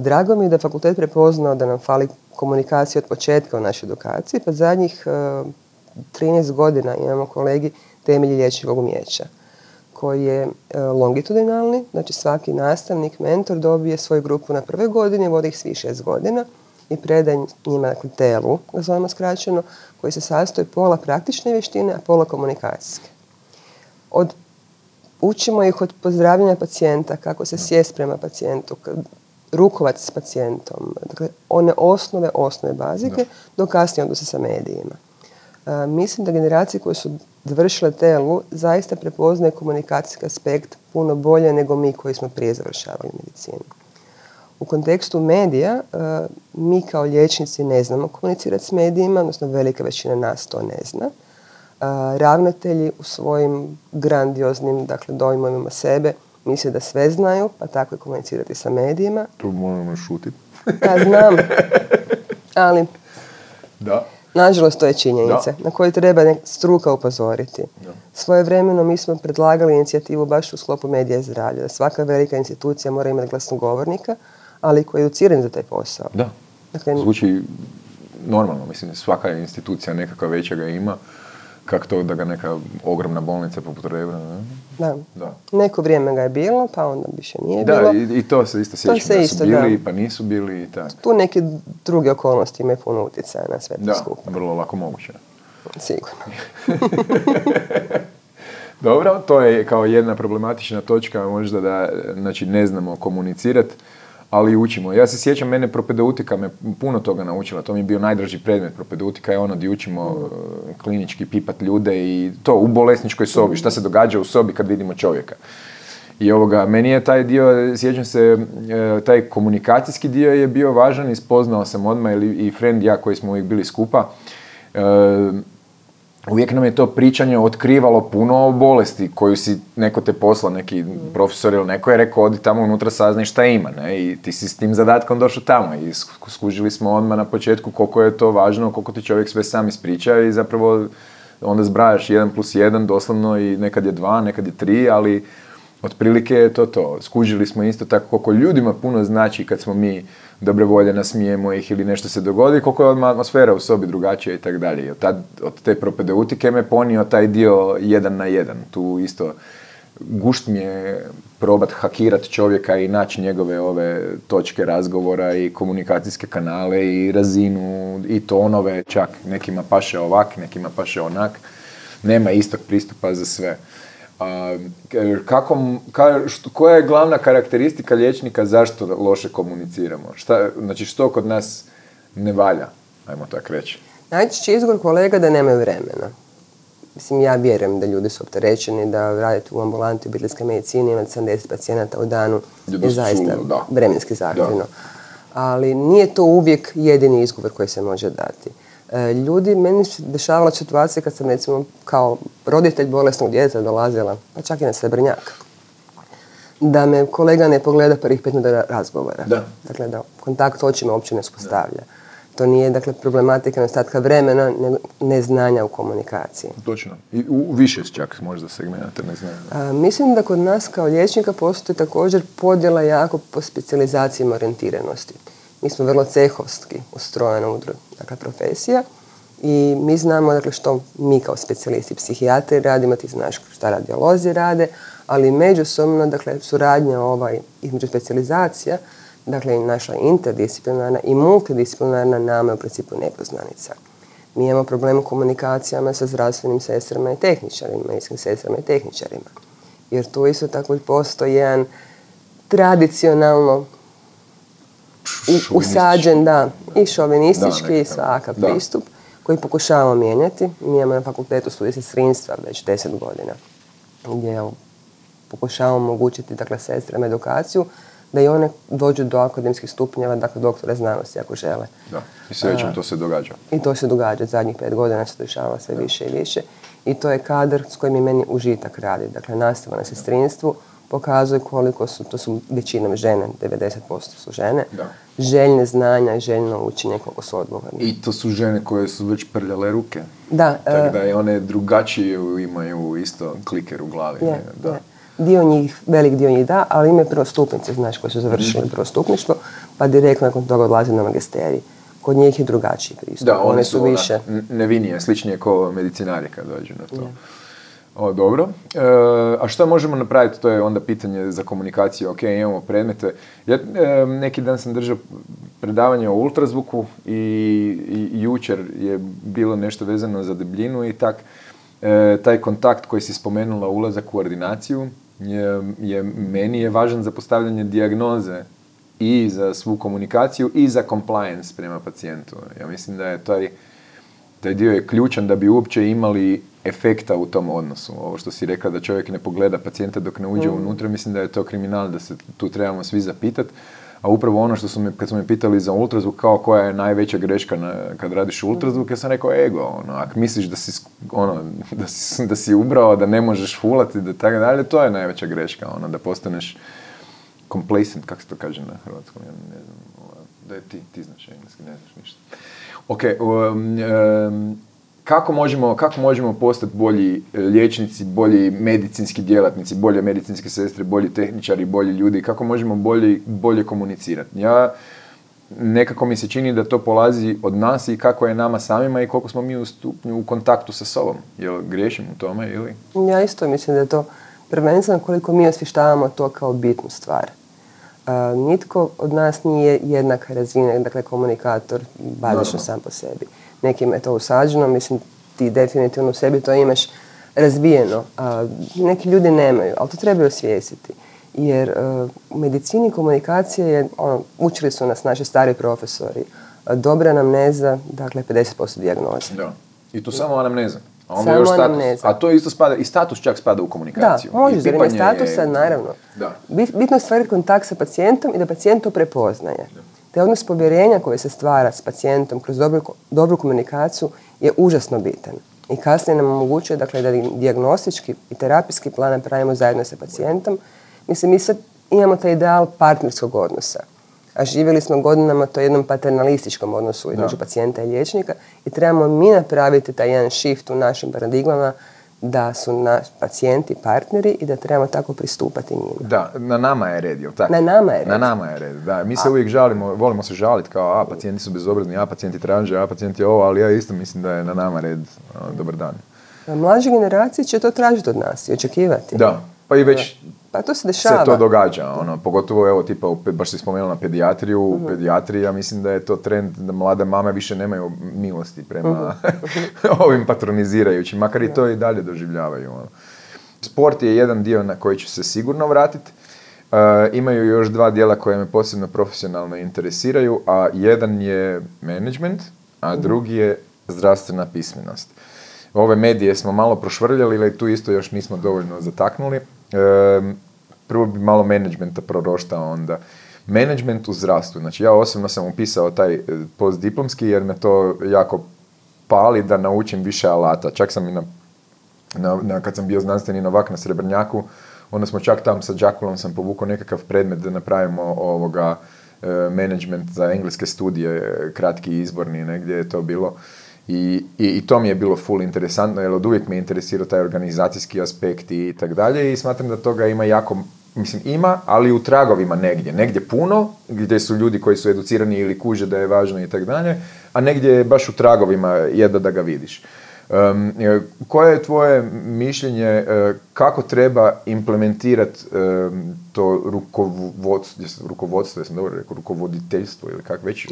Drago mi je da je fakultet prepoznao da nam fali komunikacija od početka u našoj edukaciji, pa zadnjih 13 e, godina imamo kolegi temelji liječničkog umjeća koji je e, longitudinalni, znači svaki nastavnik, mentor dobije svoju grupu na prvoj godini, vodi ih svi šest godina i predaje njima dakle, telu, ga zovemo skraćeno, koji se sastoji pola praktične vještine, a pola komunikacijske. Od, učimo ih od pozdravljanja pacijenta, kako se sjest prema pacijentu, rukovac s pacijentom. Dakle, one osnove, osnove bazike, do kasnije odnose sa medijima. E, mislim da generacije koje su završile TLU zaista prepoznaje komunikacijski aspekt puno bolje nego mi koji smo prije završavali medicinu. U kontekstu medija, e, mi kao liječnici ne znamo komunicirati s medijima, odnosno velika većina nas to ne zna. E, ravnatelji u svojim grandioznim dakle, dojmovima sebe misle da sve znaju, pa tako i komunicirati sa medijima. Tu moramo šutiti. ja znam, ali da. nažalost to je činjenica na koju treba struka upozoriti. Da. Svoje vremeno mi smo predlagali inicijativu baš u sklopu medija i zdravlja, da svaka velika institucija mora imati glasnogovornika, ali koji je educiran za taj posao. Da, dakle, zvuči normalno, mislim, svaka institucija nekakva veća ga ima kako to da ga neka ogromna bolnica poput Rebra, ne? Da. da. Neko vrijeme ga je bilo, pa onda više nije da, bilo. Da, i, to se isto sjećam, da su bili, pa nisu bili i tako. Tu neke druge okolnosti imaju puno utjecaja na sve to skupa. Da, vrlo lako moguće. Sigurno. Dobro, to je kao jedna problematična točka, možda da znači, ne znamo komunicirati ali učimo. Ja se sjećam, mene propedeutika me puno toga naučila, to mi je bio najdraži predmet. Propedeutika je ono gdje učimo e, klinički pipat ljude i to u bolesničkoj sobi, šta se događa u sobi kad vidimo čovjeka. I ovoga, meni je taj dio, sjećam se, e, taj komunikacijski dio je bio važan i spoznao sam odmah i friend ja koji smo uvijek bili skupa. Uvijek nam je to pričanje otkrivalo puno bolesti koju si neko te posla, neki profesor ili neko je rekao odi tamo unutra saznaj šta ima ne? i ti si s tim zadatkom došao tamo i skužili smo odmah na početku koliko je to važno, koliko ti čovjek sve sam ispriča i zapravo onda zbrajaš jedan plus jedan doslovno i nekad je dva, nekad je tri, ali otprilike je to to. Skužili smo isto tako koliko ljudima puno znači kad smo mi dobre volje nasmijemo ih ili nešto se dogodi, koliko je atmosfera u sobi drugačija i tako dalje. Od te propedeutike me ponio taj dio jedan na jedan. Tu isto gušt mi je probat hakirat čovjeka i naći njegove ove točke razgovora i komunikacijske kanale i razinu i tonove, čak nekima paše ovak, nekima paše onak. Nema istog pristupa za sve. A, kako, koja je glavna karakteristika liječnika zašto loše komuniciramo? Šta, znači što kod nas ne valja, ajmo tako reći? Najčešći izgovor kolega da nemaju vremena. Mislim, ja vjerujem da ljudi su opterećeni, da radite u ambulanti obiteljske medicine, imate 70 pacijenata u danu je zaista vremenski zahtjevno. Ali nije to uvijek jedini izgovor koji se može dati. E, ljudi, meni se dešavala situacija kad sam recimo kao roditelj bolesnog djeteta dolazila, pa čak i na Srebrnjak, da me kolega ne pogleda prvih pet minuta razgovora. Da. Dakle, da kontakt očima uopće ne uspostavlja. To nije dakle, problematika nedostatka vremena, nego neznanja u komunikaciji. Točno. I u više čak možda segmenata neznanja. mislim da kod nas kao liječnika postoji također podjela jako po specijalizacijama orijentiranosti. Mi smo vrlo cehovski ustrojena dakle profesija i mi znamo dakle, što mi kao specijalisti psihijatri radimo, ti znaš šta radiolozi rade, ali međusobno dakle, suradnja ovaj, između specijalizacija, dakle naša interdisciplinarna i multidisciplinarna nama je u principu nepoznanica. Mi imamo problem u komunikacijama sa zdravstvenim sestrama i tehničarima, medicinskim sestrama i tehničarima. Jer tu isto tako postoji jedan tradicionalno usađen, da, i šovinistički i svaka pristup koji pokušavamo mijenjati. Mi imamo na fakultetu studije sestrinstva već deset godina gdje pokušavamo omogućiti dakle, sestrama edukaciju da i one dođu do akademskih stupnjeva, dakle doktore znanosti ako žele. Da, i srećem to se događa. I to se događa, zadnjih pet godina se dešava sve više i više. I to je kadar s kojim je meni užitak radi. Dakle, nastava na sestrinstvu, pokazuje koliko su, to su većinom žene, 90% su žene, da. željne znanja i željno učenje koliko su odgovorne. I to su žene koje su već prljale ruke. Da. Tako e, da i one drugačije imaju isto kliker u glavi. da. Dio njih, velik dio njih da, ali imaju prvostupnice, znaš, koji su završili mm prvostupništvo, pa direktno nakon toga odlaze na magisterij. Kod njih je drugačiji pristup. Da, one, su, više... nevinije, sličnije kao medicinari kad dođu na to. O, dobro. E, a što možemo napraviti? To je onda pitanje za komunikaciju. Ok, imamo predmete. Ja, e, neki dan sam držao predavanje o ultrazvuku i, i, jučer je bilo nešto vezano za debljinu i tak. E, taj kontakt koji si spomenula, ulazak u ordinaciju, je, je, meni je važan za postavljanje dijagnoze i za svu komunikaciju i za compliance prema pacijentu. Ja mislim da je taj, taj dio je ključan da bi uopće imali efekta u tom odnosu. Ovo što si rekla da čovjek ne pogleda pacijenta dok ne uđe mm. unutra, mislim da je to kriminal, da se tu trebamo svi zapitati. A upravo ono što su me, kad su me pitali za ultrazvuk, kao koja je najveća greška na, kad radiš ultrazvuk, ja sam rekao ego, ono, ako misliš da si, ono, da si, da si ubrao, da ne možeš fulati, da tako dalje, to je najveća greška, ono, da postaneš complacent, kako se to kaže na hrvatskom, ja ne znam, ovaj, da je ti, ti znaš engleski, ne znaš ništa. Ok, um, um, kako možemo, kako možemo postati bolji e, liječnici, bolji medicinski djelatnici, bolje medicinske sestre, bolji tehničari, bolji ljudi, kako možemo bolje, bolje komunicirati. Ja nekako mi se čini da to polazi od nas i kako je nama samima i koliko smo mi u stupnju u kontaktu sa sobom. Jel griješim u tome ili? Ja isto mislim da je to prvenstveno koliko mi osvještavamo to kao bitnu stvar. Nitko od nas nije jednaka razina, dakle komunikator bazično sam po sebi nekim je to usađeno, mislim ti definitivno u sebi to imaš razvijeno. A, neki ljudi nemaju, ali to trebaju osvijestiti. Jer e, u medicini komunikacije je, ono, učili su nas naši stari profesori, dobra anamneza, dakle 50% dijagnoze. Da. I to samo anamneza. A onda još status. A to isto spada, i status čak spada u komunikaciju. Da, može, za statusa, naravno. Da. Bitno je stvariti kontakt sa pacijentom i da pacijent to prepoznaje. Te odnos povjerenja koji se stvara s pacijentom kroz dobru, dobru komunikaciju je užasno bitan. I kasnije nam omogućuje dakle, da dijagnostički i terapijski plan napravimo zajedno sa pacijentom. Mislim, mi sad imamo taj ideal partnerskog odnosa. A živjeli smo godinama to jednom paternalističkom odnosu između pacijenta i liječnika i trebamo mi napraviti taj jedan shift u našim paradigmama da su naš pacijenti partneri i da trebamo tako pristupati njima. Da, na nama je red, jel tako? Na nama je red. Na nama je red, da. Mi se uvijek žalimo, volimo se žaliti kao, a, pacijenti su bezobrazni, a, pacijenti traže, a, pacijenti ovo, ali ja isto mislim da je na nama red. dobar dan. Mlađe generacije će to tražiti od nas i očekivati. Da, pa i već pa to se dešava. Se to događa, ono, pogotovo evo tipa, baš si spomenula pedijatriju, u mhm. pedijatriji ja mislim da je to trend da mlade mame više nemaju milosti prema mhm. ovim patronizirajućim, makar i to i dalje doživljavaju. Ono. Sport je jedan dio na koji ću se sigurno vratiti. Uh, imaju još dva dijela koje me posebno profesionalno interesiraju, a jedan je management, a mhm. drugi je zdravstvena pismenost. Ove medije smo malo prošvrljali, ali tu isto još nismo dovoljno zataknuli prvo bi malo menadžmenta proroštao onda. Management u zdravstvu. Znači ja osobno sam upisao taj e, postdiplomski jer me to jako pali da naučim više alata. Čak sam i na, na, kad sam bio znanstveni novak na Srebrnjaku, onda smo čak tam sa Đakulom sam povukao nekakav predmet da napravimo ovoga e, management za engleske studije, kratki izborni, negdje je to bilo. I, i, I, to mi je bilo full interesantno, jer od uvijek me interesirao taj organizacijski aspekt i tak dalje i smatram da toga ima jako, mislim ima, ali u tragovima negdje. Negdje puno, gdje su ljudi koji su educirani ili kuže da je važno i tak dalje, a negdje je baš u tragovima jedno da ga vidiš. Um, koje je tvoje mišljenje uh, kako treba implementirati um, to rukovodstvo, rukovodstvo, jesam dobro rekao, rukovoditeljstvo ili kako već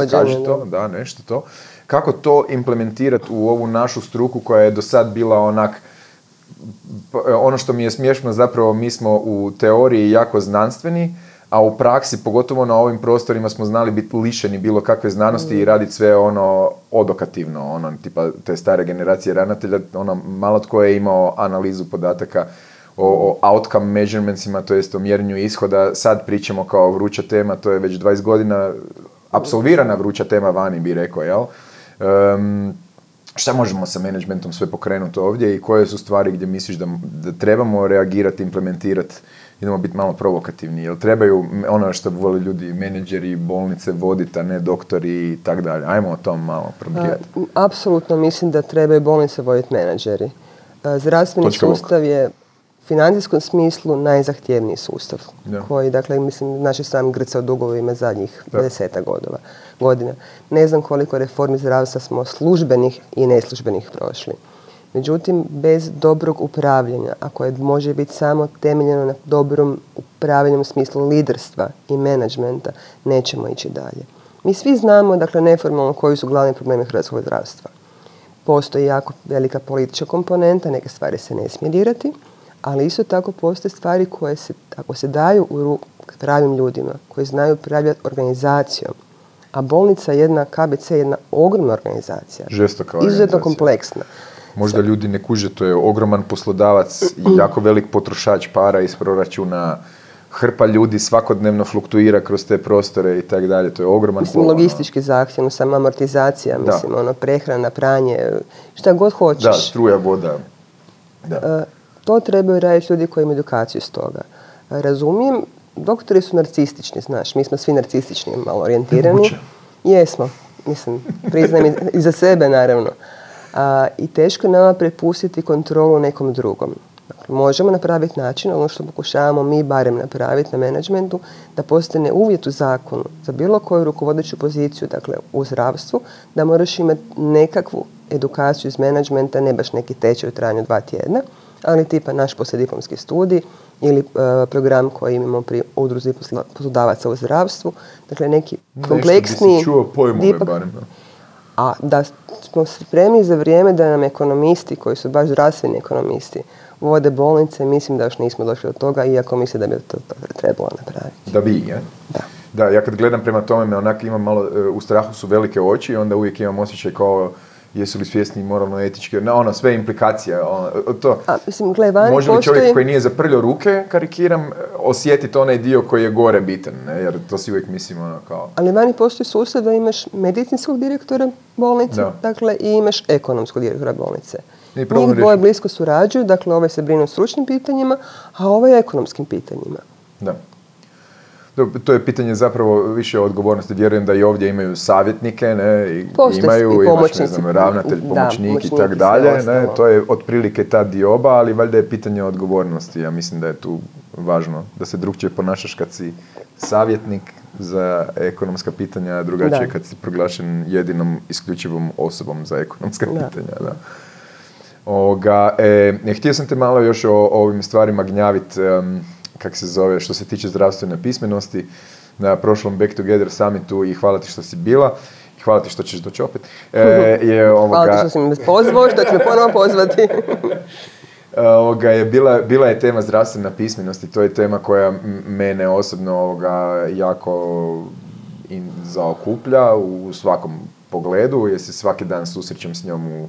se kaže to, da, nešto to kako to implementirati u ovu našu struku koja je do sad bila onak, ono što mi je smiješno zapravo mi smo u teoriji jako znanstveni, a u praksi, pogotovo na ovim prostorima, smo znali biti lišeni bilo kakve znanosti i mm. raditi sve ono odokativno, ono, tipa te stare generacije ravnatelja, ono, malo tko je imao analizu podataka o, o outcome measurementsima, to jest o mjerenju ishoda, sad pričamo kao vruća tema, to je već 20 godina apsolvirana vruća tema vani, bi rekao, jel? Um, šta možemo sa managementom sve pokrenuti ovdje i koje su stvari gdje misliš da, da trebamo reagirati, implementirati, idemo biti malo provokativni, jel trebaju ono što vole ljudi, menadžeri, bolnice voditi, a ne doktori i tak dalje. Ajmo o tom malo probijati. Apsolutno mislim da trebaju bolnice voditi menadžeri. Zdravstveni sustav je financijskom smislu najzahtjevniji sustav koji, dakle, mislim, naši sam grca u dugovima zadnjih deseta godina. godina. Ne znam koliko reformi zdravstva smo službenih i neslužbenih prošli. Međutim, bez dobrog upravljanja, a koje može biti samo temeljeno na dobrom upravljanju u smislu liderstva i menadžmenta, nećemo ići dalje. Mi svi znamo, dakle, neformalno koji su glavni problemi hrvatskog zdravstva. Postoji jako velika politička komponenta, neke stvari se ne smije dirati, ali isto tako postoje stvari koje se, ako se daju u pravim ljudima, koji znaju upravljati organizacijom, a bolnica je jedna, KBC je jedna ogromna organizacija. Žestoka Izuzetno kompleksna. Možda ljudi ne kuže, to je ogroman poslodavac i jako velik potrošač para iz proračuna, hrpa ljudi svakodnevno fluktuira kroz te prostore i tako dalje. To je ogroman Mislim, logistički zahtjev, sama amortizacija, mislim, ono, prehrana, pranje, šta god hoćeš. Da, struja, voda. Da. E, to trebaju raditi ljudi koji imaju edukaciju s toga. Razumijem, doktori su narcistični, znaš, mi smo svi narcistični, malo orijentirani. Jesmo, mislim, priznam i za sebe naravno. A, I teško je nama prepustiti kontrolu nekom drugom. Dakle, možemo napraviti način, ono što pokušavamo mi barem napraviti na menadžmentu, da postane uvjet u zakonu za bilo koju rukovodeću poziciju, dakle u zdravstvu, da moraš imati nekakvu edukaciju iz menadžmenta, ne baš neki tečaj u trajanju dva tjedna, ali tipa naš poslijediplomski studij ili uh, program koji imamo pri udruzi poslodavaca u zdravstvu. Dakle, neki kompleksni... Nešto čuo pojmove barem. A da smo spremni za vrijeme da nam ekonomisti, koji su baš zdravstveni ekonomisti, vode bolnice, mislim da još nismo došli do toga, iako mislim da bi to, trebalo napraviti. Da bi, ja? Da. Da, ja kad gledam prema tome, me onak imam malo, e, u strahu su velike oči onda uvijek imam osjećaj kao jesu li svjesni moralno etički, ne, ono, sve implikacije, ono, to. A, mislim, gle, vani Može li postoji... čovjek koji nije zaprljao ruke, karikiram, osjetiti onaj dio koji je gore bitan, ne? jer to si uvijek mislim ono kao... Ali vani postoji sustav da imaš medicinskog direktora bolnice, Da. dakle, i imaš ekonomskog direktora bolnice. Njih dvoje blisko surađuju, dakle, ovaj se brine o stručnim pitanjima, a ovaj o ekonomskim pitanjima. Da. To je pitanje zapravo više odgovornosti. Vjerujem da i ovdje imaju savjetnike, ne, i Postoje imaju, i imaš, ne znam, ravnatelj, pomoćnik i tako dalje, ne, to je otprilike ta dioba, ali valjda je pitanje odgovornosti. Ja mislim da je tu važno da se drugčije ponašaš kad si savjetnik za ekonomska pitanja, a drugačije Da. kad si proglašen jedinom isključivom osobom za ekonomska Da. pitanja. Da. Ovoga, e, htio sam te malo još o, o ovim stvarima gnjavit, em, kak se zove, što se tiče zdravstvene pismenosti na prošlom Back Together summitu i hvala ti što si bila i hvala ti što ćeš doći opet. E, je, ovoga, Hvala ti što si me pozvao, što ću me ponovno pozvati. ovoga, je bila, bila je tema zdravstvena pismenost i to je tema koja mene osobno ovoga, jako in, zaokuplja u svakom pogledu, jer se svaki dan susrećem s njom u,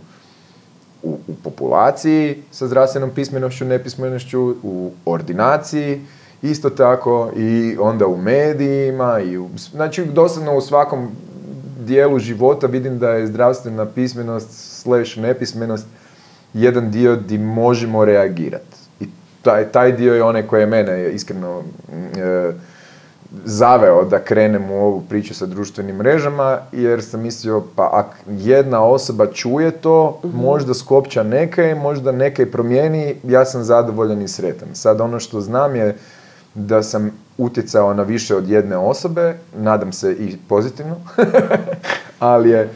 u, u populaciji sa zdravstvenom pismenošću, nepismenošću, u ordinaciji, isto tako i onda u medijima i u, znači doslovno u svakom dijelu života vidim da je zdravstvena pismenost slash nepismenost jedan dio di možemo reagirati. I taj, taj dio je onaj koji je mene iskreno e, zaveo da krenem u ovu priču sa društvenim mrežama, jer sam mislio, pa ak jedna osoba čuje to, možda skopča neke, možda neke promijeni, ja sam zadovoljan i sretan. Sad ono što znam je da sam utjecao na više od jedne osobe, nadam se i pozitivno, ali je,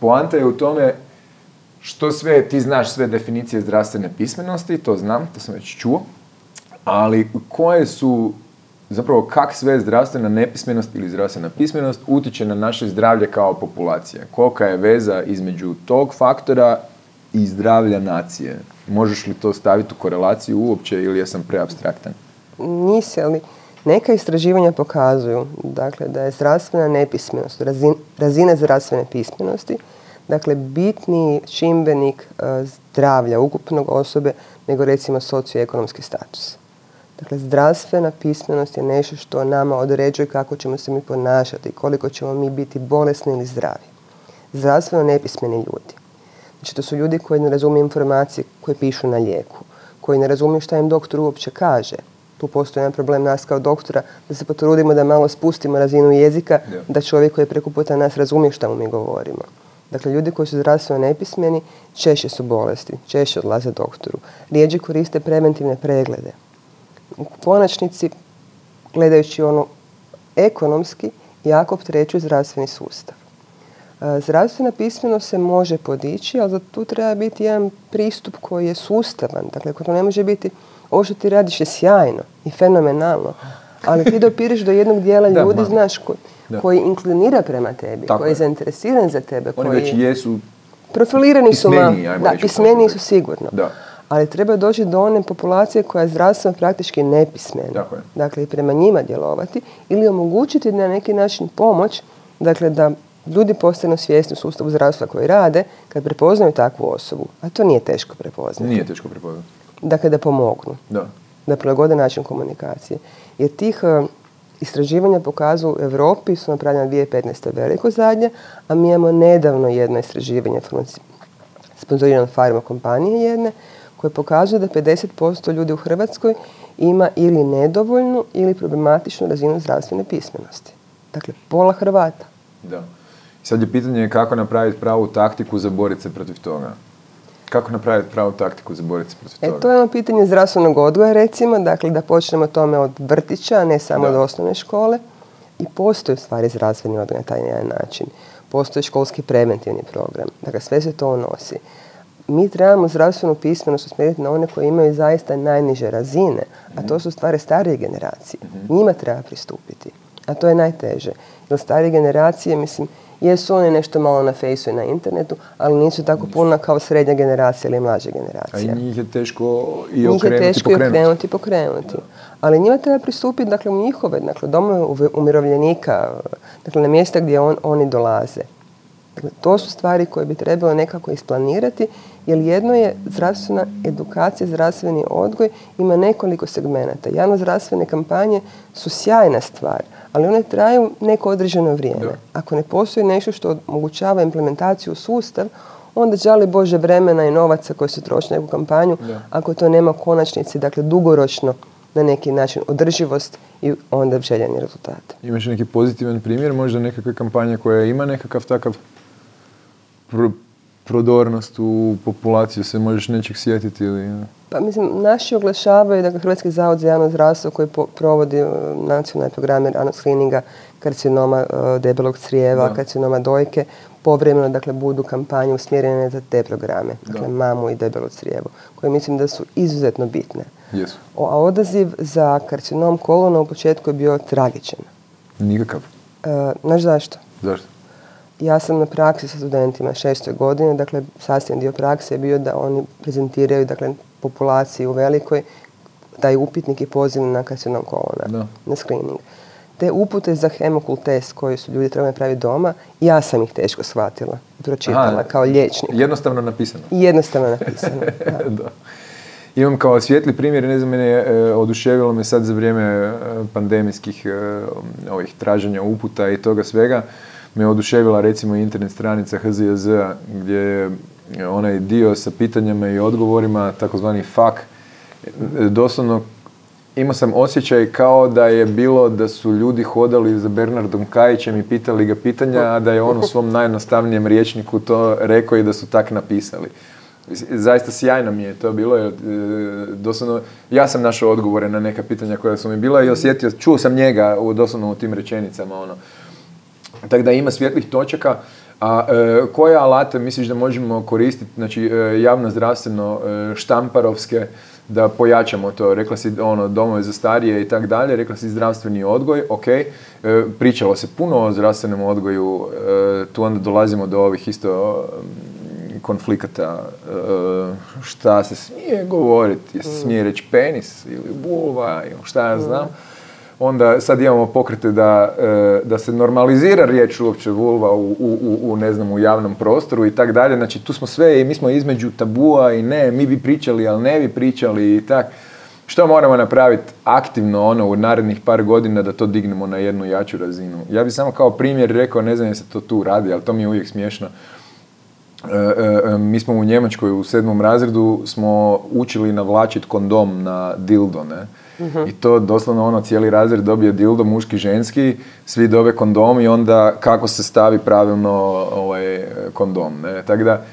poanta je u tome što sve, ti znaš sve definicije zdravstvene pismenosti, to znam, to sam već čuo, ali koje su, zapravo kak sve zdravstvena nepismenost ili zdravstvena pismenost utječe na naše zdravlje kao populacije? Kolika je veza između tog faktora i zdravlja nacije? Možeš li to staviti u korelaciju uopće ili jesam preabstraktan? Nisi, ali neka istraživanja pokazuju dakle, da je zdravstvena nepismenost, razin, razina zdravstvene pismenosti, dakle bitni čimbenik e, zdravlja ukupnog osobe nego recimo socioekonomski status. Dakle, zdravstvena pismenost je nešto što nama određuje kako ćemo se mi ponašati, koliko ćemo mi biti bolesni ili zdravi. Zdravstveno nepismeni ljudi. Znači, to su ljudi koji ne razumiju informacije koje pišu na lijeku, koji ne razumiju šta im doktor uopće kaže. Tu postoji jedan problem nas kao doktora, da se potrudimo da malo spustimo razinu jezika, Da. da čovjek koji je preko puta nas razumije šta mu mi govorimo. Dakle, ljudi koji su zdravstveno nepismeni češće su bolesti, češće odlaze doktoru, rijeđe koriste preventivne preglede. U konačnici, gledajući ono ekonomski, jako opterećuju zdravstveni sustav. E, Zdravstvena pismenost se može podići, ali za tu treba biti jedan pristup koji je sustavan. Dakle, ako to ne može biti, ovo što ti radiš je sjajno i fenomenalno, ali ti dopiriš do jednog dijela ljudi, znaš, ko- koji inklinira prema tebi, Tako koji je zainteresiran za tebe, Oni koji već jesu profilirani su malo. Pismeniji, ajmo Da, reći, pismeniji su sigurno. Da. Ali treba doći do one populacije koja je zdravstveno praktički nepismena. Tako je. Dakle, i prema njima djelovati ili omogućiti na neki način pomoć, dakle da ljudi postanu svjesni u sustavu zdravstva koji rade kad prepoznaju takvu osobu. A to nije teško prepoznati. Nije teško prepoznati. Dakle, da pomognu Da. da prilagode način komunikacije. Jer tih e, istraživanja pokazuju u Europi su napravljena 2015. veliko zadnje, a mi imamo nedavno jedno istraživanje sponzorirano farma kompanije jedne, koje pokazuje da 50% ljudi u Hrvatskoj ima ili nedovoljnu ili problematičnu razinu zdravstvene pismenosti. Dakle, pola Hrvata. Da. Sad je pitanje kako napraviti pravu taktiku za boriti se protiv toga. Kako napraviti pravu taktiku za boriti se protiv E, toga? to je ono pitanje zdravstvenog odgoja, recimo, dakle da počnemo tome od vrtića, a ne samo Da. od osnovne škole. I postoji u stvari zdravstveni odgoj na taj način. Postoji školski preventivni program. Dakle, sve se to unosi. Mi trebamo zdravstvenu pismenost usmjeriti na one koji imaju zaista najniže razine, a to su stvari starije generacije. Njima treba pristupiti. A to je najteže. Jer starije generacije, mislim, jesu one nešto malo na fejsu i na internetu, ali nisu tako puno kao srednja generacija ili mlađa A generacija. i njih je teško i Njih je okrenuti teško i pokrenuti. okrenuti i pokrenuti. Ali njima treba pristupiti dakle, u njihove, dakle, domove umirovljenika, dakle, na mjesta gdje on- oni dolaze. Dakle, to su stvari koje bi trebalo nekako isplanirati, jer jedno je zdravstvena edukacija, zdravstveni odgoj, ima nekoliko segmenata. Javno zdravstvene kampanje su sjajna stvar, ali one traju neko određeno vrijeme. Ako ne postoji nešto što omogućava implementaciju u sustav, onda žali Bože vremena i novaca koji se troši na neku kampanju, ako to nema konačnici, dakle dugoročno na neki način održivost i onda željeni rezultat. Imaš neki pozitivan primjer, možda nekakve kampanje koja ima nekakav takav prodornost u populaciju, se možeš nečeg sjetiti ili... Pa mislim, naši oglašavaju, dakle, Hrvatski zavod za javno zdravstvo koji provodi uh, nacionalne programe rano screeninga karcinoma uh, debelog crijeva, karcinoma dojke, povremeno, dakle, budu kampanje usmjerene za te programe, dakle, mamu i debelo crijevo, koje mislim da su izuzetno bitne. Jesu. A odaziv za karcinom kolona u početku je bio tragičan. Nikakav? Uh, znaš zašto? Zašto? Ja sam na praksi sa studentima šestoj godine, dakle sasvim dio prakse je bio da oni prezentiraju dakle, populaciji u velikoj taj upitnik i poziv na karcinom kolona, na screening. Te upute za hemokult test koje su ljudi trebali napraviti doma, ja sam ih teško shvatila pročitala kao liječnik. Jednostavno napisano. Jednostavno napisano, da. Imam kao svijetli primjer, ne znam, mene je oduševilo me sad za vrijeme e, pandemijskih e, ovih traženja uputa i toga svega me oduševila recimo internet stranica HZJZ gdje je onaj dio sa pitanjama i odgovorima, takozvani fak, doslovno imao sam osjećaj kao da je bilo da su ljudi hodali za Bernardom Kajićem i pitali ga pitanja, a da je on u svom najjednostavnijem riječniku to rekao i da su tak napisali. Zaista sjajno mi je to bilo, e, doslovno, ja sam našao odgovore na neka pitanja koja su mi bila i osjetio, čuo sam njega doslovno u tim rečenicama, ono. Tako da ima svjetlih točaka. A e, koje alate misliš da možemo koristiti, znači e, javno zdravstveno, e, štamparovske, da pojačamo to? Rekla si ono, domove za starije i tak dalje, rekla si zdravstveni odgoj, ok. E, pričalo se puno o zdravstvenom odgoju, tu onda dolazimo do ovih isto konflikata, šta se smije govoriti, se smije reći penis ili bulva, ili šta ja znam onda sad imamo pokrete da, e, da se normalizira riječ uopće vulva u, u, u, ne znam, u javnom prostoru i tak dalje. Znači tu smo sve i mi smo između tabua i ne, mi bi pričali, ali ne bi pričali i tak. Što moramo napraviti aktivno ono u narednih par godina da to dignemo na jednu jaču razinu? Ja bih samo kao primjer rekao, ne znam je se to tu radi, ali to mi je uvijek smiješno. E, e, mi smo u Njemačkoj u sedmom razredu smo učili navlačiti kondom na dildo, ne? I to doslovno ono cijeli razred dobije dildo muški, ženski, svi dobe kondom i onda kako se stavi pravilno ovaj, kondom. Ne? Tako da,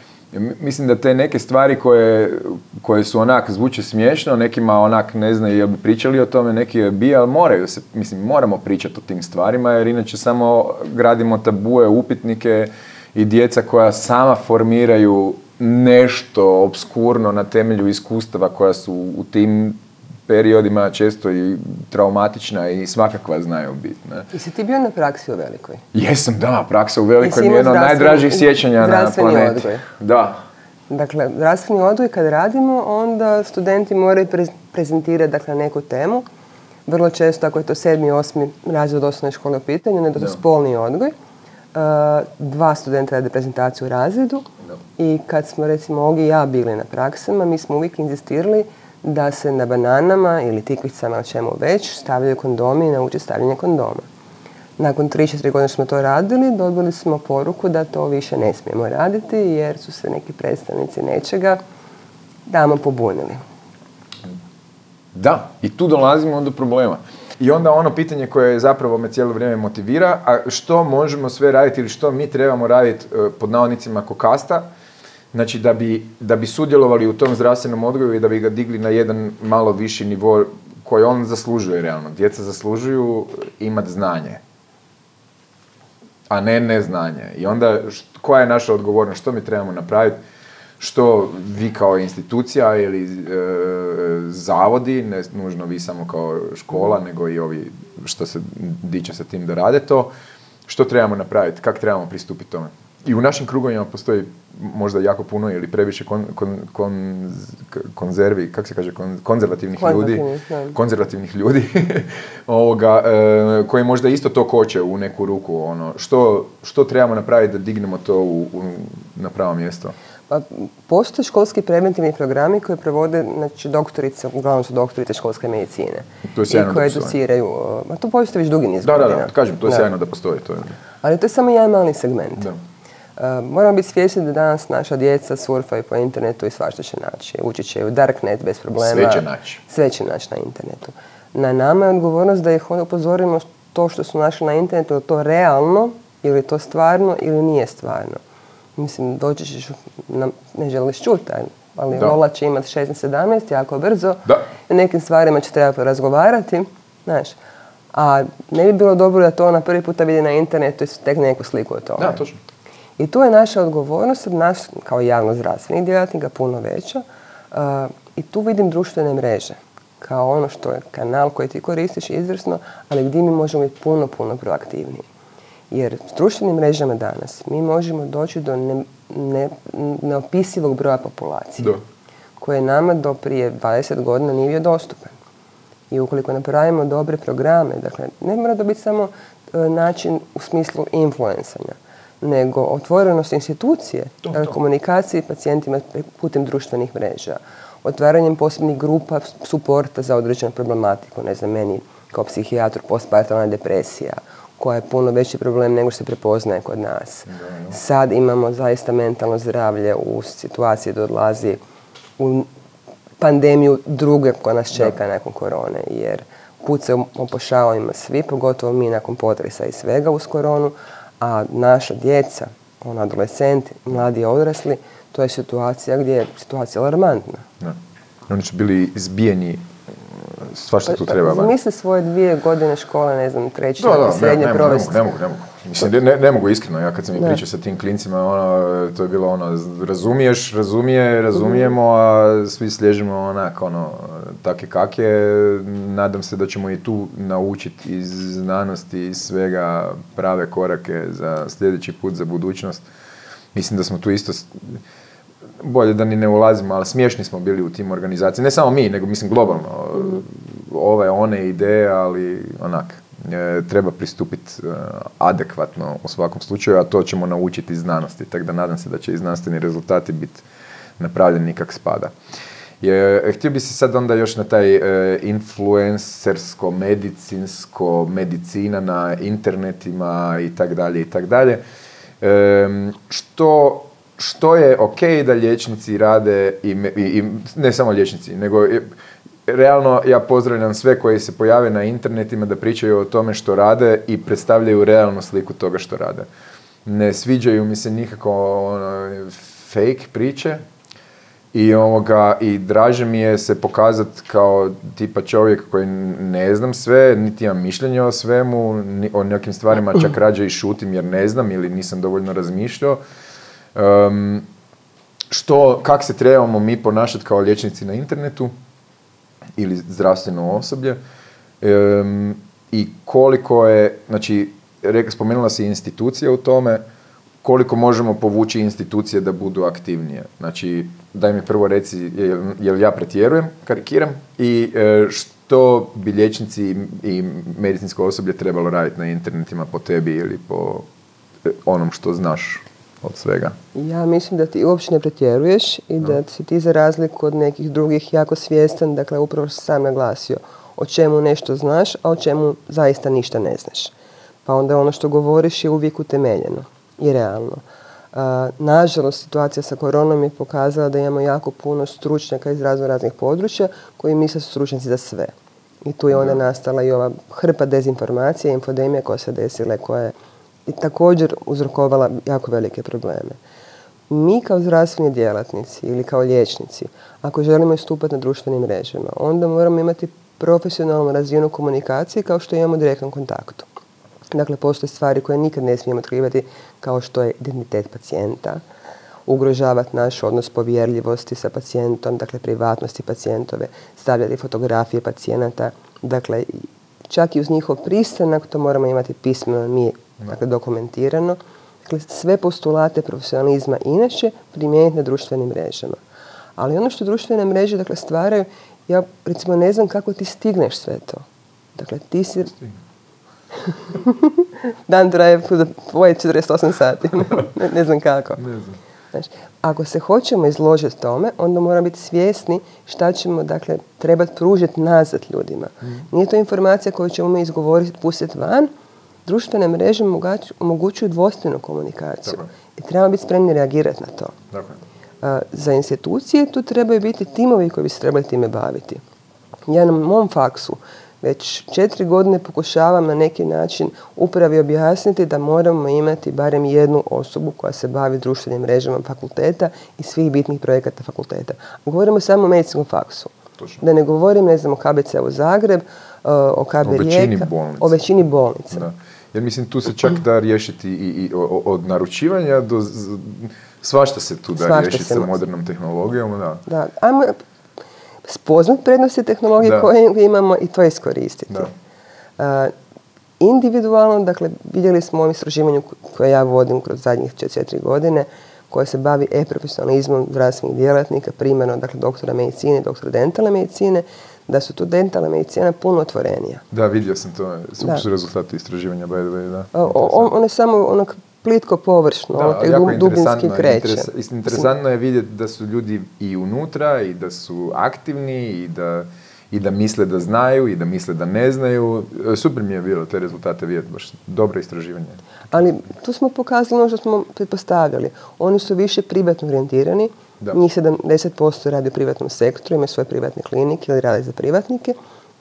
mislim da te neke stvari koje, koje su onak zvuče smiješno, nekima onak ne znaju jel bi pričali o tome, neki bi, ali moraju se, mislim, moramo pričati o tim stvarima jer inače samo gradimo tabue, upitnike i djeca koja sama formiraju nešto obskurno na temelju iskustava koja su u tim periodima često i traumatična i svakakva znaju biti. Ne? Jesi ti bio na praksi u Velikoj? Jesam, da, praksa u Velikoj mi je jedno od najdražih sjećanja na planeti. Odgoj. Da. Dakle, zdravstveni odgoj kad radimo, onda studenti moraju prezentirati dakle, neku temu. Vrlo često, ako je to sedmi, osmi razred osnovne škole u pitanju, onda je to spolni odgoj. Uh, dva studenta rade prezentaciju u razredu i kad smo recimo Ogi i ja bili na praksama, mi smo uvijek inzistirali da se na bananama ili tikvicama, o čemu već, stavljaju kondomi i nauči stavljanje kondoma. Nakon 3-4 godine smo to radili, dobili smo poruku da to više ne smijemo raditi jer su se neki predstavnici nečega tamo pobunili. Da, i tu dolazimo do problema. I onda ono pitanje koje zapravo me cijelo vrijeme motivira, a što možemo sve raditi ili što mi trebamo raditi e, pod navodnicima kokasta, Znači da bi, da bi sudjelovali u tom zdravstvenom odgoju i da bi ga digli na jedan malo viši nivo koji on zaslužuje realno. Djeca zaslužuju imati znanje, a ne neznanje. I onda koja je naša odgovornost, što mi trebamo napraviti, što vi kao institucija ili e, zavodi, ne nužno vi samo kao škola, nego i ovi što se diče sa tim da rade to, što trebamo napraviti, kako trebamo pristupiti tome. I u našim krugovima postoji možda jako puno ili previše kon, kon, kon, konzervi, kako se kaže, kon, konzervativnih ljudi, Konzervativnih, da. konzervativnih ljudi ovoga, e, koji možda isto to koče u neku ruku. Ono, što, što trebamo napraviti da dignemo to u, u, na pravo mjesto? Pa, postoje školski preventivni programi koje provode, znači, doktorice, uglavnom su doktorice školske medicine. To je sjajno I da koje educiraju, ma to postoji već dugi niz Da, da, godina. da, kažem, to je Da. sjajno da postoji. To je, Ali to je samo jedan mali segment. da. E, moramo biti svjesni da danas naša djeca surfaju po internetu i svašta će naći. Ući će u darknet bez problema. Sve će naći. Sve će naći na internetu. Na nama je odgovornost da ih onda upozorimo to što su našli na internetu, je to realno, ili to stvarno ili nije stvarno. Mislim, doći ćeš, na, ne želiš čuti, ali Da. Lola će imati 16-17 jako brzo. Da. I o nekim stvarima će trebati razgovarati, znaš. A ne bi bilo dobro da to ona prvi puta vidi na internetu i tek neku sliku od toga. Da, točno. I tu je naša odgovornost, naš kao javno zdravstvenih djelatnika puno veća. Uh, I tu vidim društvene mreže kao ono što je kanal koji ti koristiš izvrsno, ali gdje mi možemo biti puno, puno proaktivniji. Jer s društvenim mrežama danas mi možemo doći do ne, ne- neopisivog broja populacije Da. koji je nama do prije 20 godina nije bio dostupan. I ukoliko napravimo dobre programe, dakle, ne mora to biti samo e, način u smislu influencanja, nego otvorenost institucije, to. komunikaciji pacijentima putem društvenih mreža, otvaranjem posebnih grupa suporta za određenu problematiku, ne znam, meni kao psihijatru postpartalna depresija, koja je puno veći problem nego što se prepoznaje kod nas. Sad imamo zaista mentalno zdravlje u situaciji da odlazi u pandemiju druge koja nas čeka nakon korone, jer pucaju po šavovima svi, pogotovo mi nakon potresa i svega uz koronu, a naša djeca, ono adolescenti, mladi i odrasli, to je situacija gdje je situacija alarmantna. Da. Oni su bili izbijeni, svašta tu Pa- treba. pa van. Zamisli svoje dvije godine škole, ne znam, ne, srednje provesti. ne mogu, ne mogu. Mislim, ne, ne, mogu iskreno, ja kad sam i Da. pričao sa tim klincima, ono, to je bilo ono, razumiješ, razumije, razumijemo, a svi slježimo onak, ono, take kak je, nadam se da ćemo i tu naučiti iz znanosti i svega prave korake za sljedeći put, za budućnost. Mislim da smo tu isto, bolje da ni ne ulazimo, ali smiješni smo bili u tim organizacijama, ne samo mi, nego mislim globalno, ove, one ideje, ali onak, treba pristupiti e, adekvatno u svakom slučaju, a to ćemo naučiti iz znanosti, tako da nadam se da će i znanstveni rezultati biti napravljeni kak spada. Je, e, htio bi se sad onda još na taj e, influencersko, medicinsko, medicina na internetima i tak dalje i tak dalje. Što, što je ok da liječnici rade i, i, i ne samo liječnici, nego realno ja pozdravljam sve koji se pojave na internetima da pričaju o tome što rade i predstavljaju realnu sliku toga što rade. Ne sviđaju mi se nikako ono, fake priče, i ovoga, i draže mi je se pokazati kao tipa čovjek koji ne znam sve, niti imam mišljenje o svemu, ni, o nekim stvarima čak rađe i šutim jer ne znam ili nisam dovoljno razmišljao. Em, što, kak se trebamo mi ponašati kao liječnici na internetu ili zdravstveno osoblje em, i koliko je, znači, spomenula si institucije u tome, koliko možemo povući institucije da budu aktivnije. Znači, daj mi prvo reci, jel, jel ja pretjerujem, karikiram, i e, što bi liječnici i- i medicinsko osoblje trebalo raditi na internetima po tebi ili po e, onom što znaš od svega. Ja mislim da ti uopće ne pretjeruješ i da si ti za razliku od nekih drugih jako svjestan, dakle upravo si sam naglasio o čemu nešto znaš, a o čemu zaista ništa ne znaš. Pa onda ono što govoriš je uvijek utemeljeno i realno. Nažalost, situacija sa koronom je pokazala da imamo jako puno stručnjaka iz razno raznih područja koji misle su stručnjaci za sve. I tu je onda nastala i ova hrpa dezinformacije, infodemija koja se desila koja je također uzrokovala jako velike probleme. Mi kao zdravstveni djelatnici ili kao liječnici, ako želimo istupati na društvenim mrežama, onda moramo imati profesionalnu razinu komunikacije kao što imamo direktnom kontaktu. Dakle, postoje stvari koje nikad ne smijemo otkrivati kao što je identitet pacijenta, ugrožavati naš odnos povjerljivosti sa pacijentom, dakle privatnosti pacijentove, stavljati fotografije pacijenata, dakle čak i uz njihov pristanak to moramo imati pismeno mi, dakle dokumentirano. Dakle, sve postulate profesionalizma inače primijeniti na društvenim mrežama. Ali ono što društvene mreže dakle, stvaraju, ja recimo ne znam kako ti stigneš sve to. Dakle, ti si... Dan traje tvoje 48 sati. ne, ne znam kako. Ne znam. Znači, ako se hoćemo izložiti tome, onda moramo biti svjesni šta ćemo, dakle, trebati pružiti nazad ljudima. Mm. Nije to informacija koju ćemo mi izgovoriti, pustiti van. Društvene mreže omogućuju dvostvenu komunikaciju. I trebamo biti spremni reagirati na to. za institucije tu trebaju biti timovi koji bi se trebali time baviti. Ja na mom faksu već četiri godine pokušavam na neki način upravi objasniti da moramo imati barem jednu osobu koja se bavi društvenim mrežama fakulteta i svih bitnih projekata fakulteta. Govorimo samo o medicinskom faksu. Da ne govorim, ne znam, o KBC u Zagreb, o KB o Rijeka, o većini bolnica. Da. Jer mislim, tu se čak da riješiti i, i od naručivanja do... Svašta se tu da riješiti sa modernom tehnologijom, da. Da, ajmo spoznat prednosti tehnologije koje imamo i to iskoristiti. Da. individualno, dakle, vidjeli smo u ovom istraživanju koje ja vodim kroz zadnjih četiri godine, koje se bavi e-profesionalizmom zdravstvenih djelatnika, primjerno, dakle, doktora medicine, doktora dentalne medicine, da su tu dentalna medicina puno otvorenija. Da, vidio sam to. Super su rezultati istraživanja, by the way, da. On, je samo onak plitko površno, da, jako dubinski kreće. interesantno je vidjeti da su ljudi i unutra i da su aktivni i da, i da misle da znaju i da misle da ne znaju. Super mi je bilo te rezultate vidjeti, baš dobro istraživanje. Ali tu smo pokazali ono što smo pretpostavljali. Oni su više privatno orijentirani, da. njih 70% radi u privatnom sektoru, imaju svoje privatne klinike ili rade za privatnike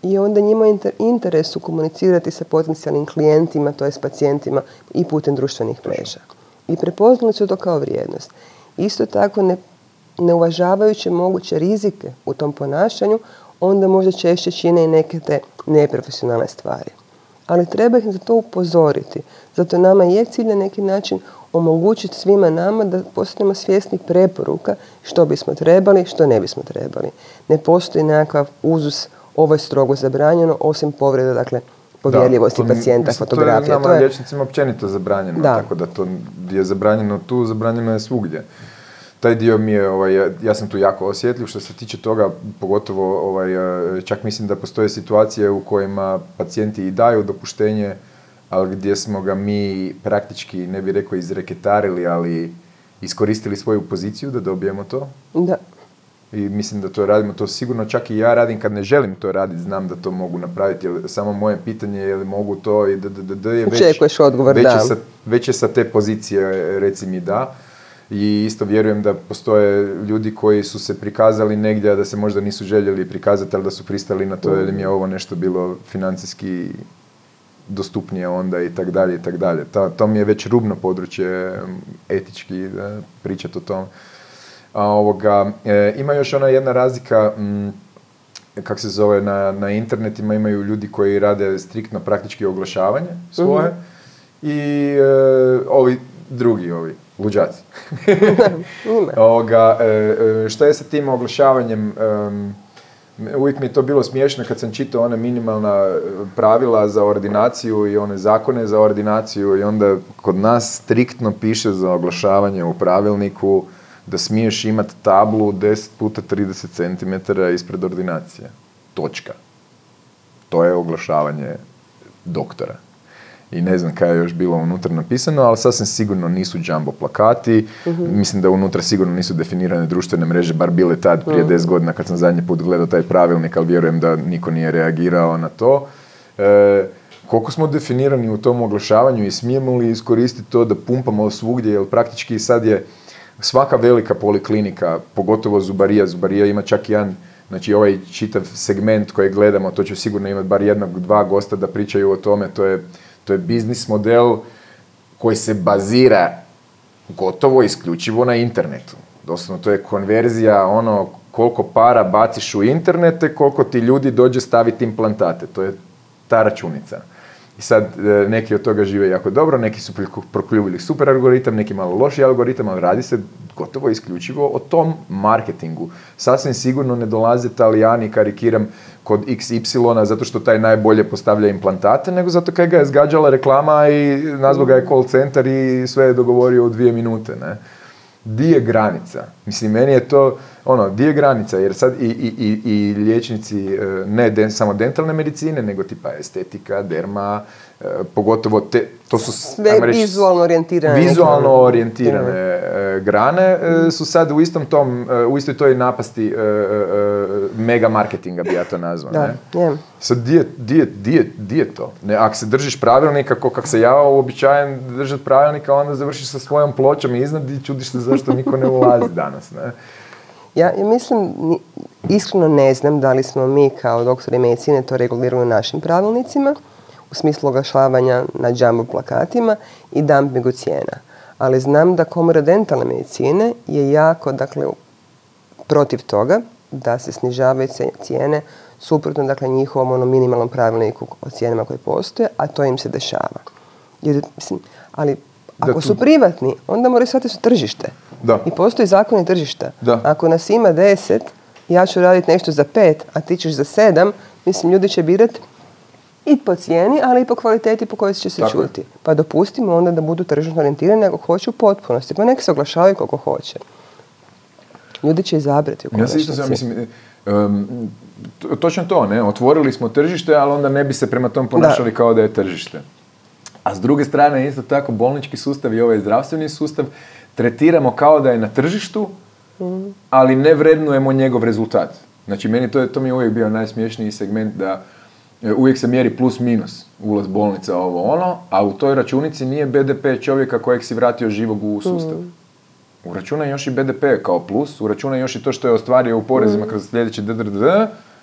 i onda njima je interes komunicirati sa potencijalnim klijentima, to je s pacijentima i putem društvenih mreža. I prepoznali su to kao vrijednost. Isto tako ne, ne uvažavajući moguće rizike u tom ponašanju, onda možda češće čine i neke te neprofesionalne stvari. Ali treba ih za to upozoriti. Zato nama je cilj na neki način omogućiti svima nama da postanemo svjesni preporuka što bismo trebali, što ne bismo trebali. Ne postoji nekakav uzus ovo je strogo zabranjeno, osim povreda, dakle, povjerljivosti pacijenta, fotografija. To je nama liječnicima općenito zabranjeno, tako da to je zabranjeno tu, zabranjeno je svugdje. Taj dio mi je, ovaj, ja sam tu jako osjetljiv što se tiče toga, pogotovo ovaj, čak mislim da postoje situacije u kojima pacijenti i daju dopuštenje, ali gdje smo ga mi praktički, ne bih rekao izreketarili, ali iskoristili svoju poziciju da dobijemo to. Da i mislim da to radimo, to sigurno čak i ja radim kad ne želim to raditi, znam da to mogu napraviti, jer samo moje pitanje je li mogu to i da, da, da je već, odgovor, već, da. Sa, već je sa te pozicije reci mi da. I isto vjerujem da postoje ljudi koji su se prikazali negdje, a da se možda nisu željeli prikazati, ali da su pristali na to, jer im je ovo nešto bilo financijski dostupnije onda i tak dalje i tak dalje. To mi je već rubno područje etički da pričati o tome. A, ovoga, e, ima još ona jedna razlika, m, kak se zove, na, na internetima imaju ljudi koji rade striktno praktički oglašavanje svoje mhm. i e, ovi drugi, ovi luđaci. ovoga, e, šta je sa tim oglašavanjem? Uvijek mi je to bilo smiješno kad sam čitao one minimalna pravila za ordinaciju i one zakone za ordinaciju i onda kod nas striktno piše za oglašavanje u pravilniku da smiješ imati tablu 10 puta 30 cm ispred ordinacije. Točka. To je oglašavanje doktora. I ne znam kaj je još bilo unutra napisano, ali sasvim sigurno nisu jumbo plakati. Mhm. Mislim da unutra sigurno nisu definirane društvene mreže, bar bile tad prije 10 godina kad sam zadnji put gledao taj pravilnik, ali vjerujem da niko nije reagirao na to. E, koliko smo definirani u tom oglašavanju i smijemo li iskoristiti to da pumpamo svugdje, jer praktički sad je svaka velika poliklinika, pogotovo Zubarija, Zubarija ima čak jedan, znači ovaj čitav segment koji gledamo, to će sigurno imati bar jednog, dva gosta da pričaju o tome, to je, to je biznis model koji se bazira gotovo isključivo na internetu. Doslovno to je konverzija ono koliko para baciš u internete, koliko ti ljudi dođe staviti implantate. To je ta računica. I sad e, neki od toga žive jako dobro, neki su prokljubili super algoritam, neki malo loši algoritam, ali radi se gotovo isključivo o tom marketingu. Sasvim sigurno ne dolaze Talijani, karikiram, kod XY zato što taj najbolje postavlja implantate, nego zato kaj ga je zgađala reklama i nazvao ga je call center i sve je dogovorio u dvije minute. Ne? Di je granica? Mislim, meni je to, ono, di je granica? Jer sad i, i, i, i liječnici, e, ne samo dentalne medicine, nego tipa estetika, derma, pogotovo te, to su sve reći, vizualno orijentirane vizualno orijentirane e, grane su sad u istom tom u istoj toj napasti mega marketinga bi ja to nazvao da, ne? sad di je, to? Ne, ako se držiš pravilnika ko kak se ja uobičajem držati pravilnika onda završiš sa svojom pločom iznad i čudiš se zašto niko ne ulazi danas ne? Ja, ja mislim, iskreno ne znam da li smo mi kao doktori medicine to regulirali u našim pravilnicima, u smislu oglašavanja na džambu plakatima i dumpingu cijena. Ali znam da komora dentalne medicine je jako, dakle, protiv toga da se snižavaju cijene suprotno, dakle, njihovom ono minimalnom pravilniku o cijenama koje postoje, a to im se dešava. Jer, mislim, ali ako su privatni, onda moraju shvatiti su tržište. Da. I postoji zakon tržišta. Da. Ako nas ima deset, ja ću raditi nešto za pet, a ti ćeš za sedam, mislim, ljudi će birati i po cijeni, ali i po kvaliteti po kojoj će se čuti. Pa dopustimo onda da budu tržno orijentirani ako hoće u potpunosti. Pa nek se oglašavaju koliko hoće. Ljudi će izabrati u Ja se isto mislim, um, točno to, ne? Otvorili smo tržište, ali onda ne bi se prema tom ponašali kao da je tržište. A s druge strane, isto tako, bolnički sustav i ovaj zdravstveni sustav tretiramo kao da je na tržištu, ali ne vrednujemo njegov rezultat. Znači, meni to, je, to mi je uvijek bio najsmješniji segment da e, uvijek se mjeri plus minus ulaz bolnica ovo ono, a u toj računici nije BDP čovjeka kojeg si vratio živog u sustav. Mm. Uračuna još i BDP kao plus, uračuna još i to što je ostvario u porezima mm. kroz sljedeći DDD,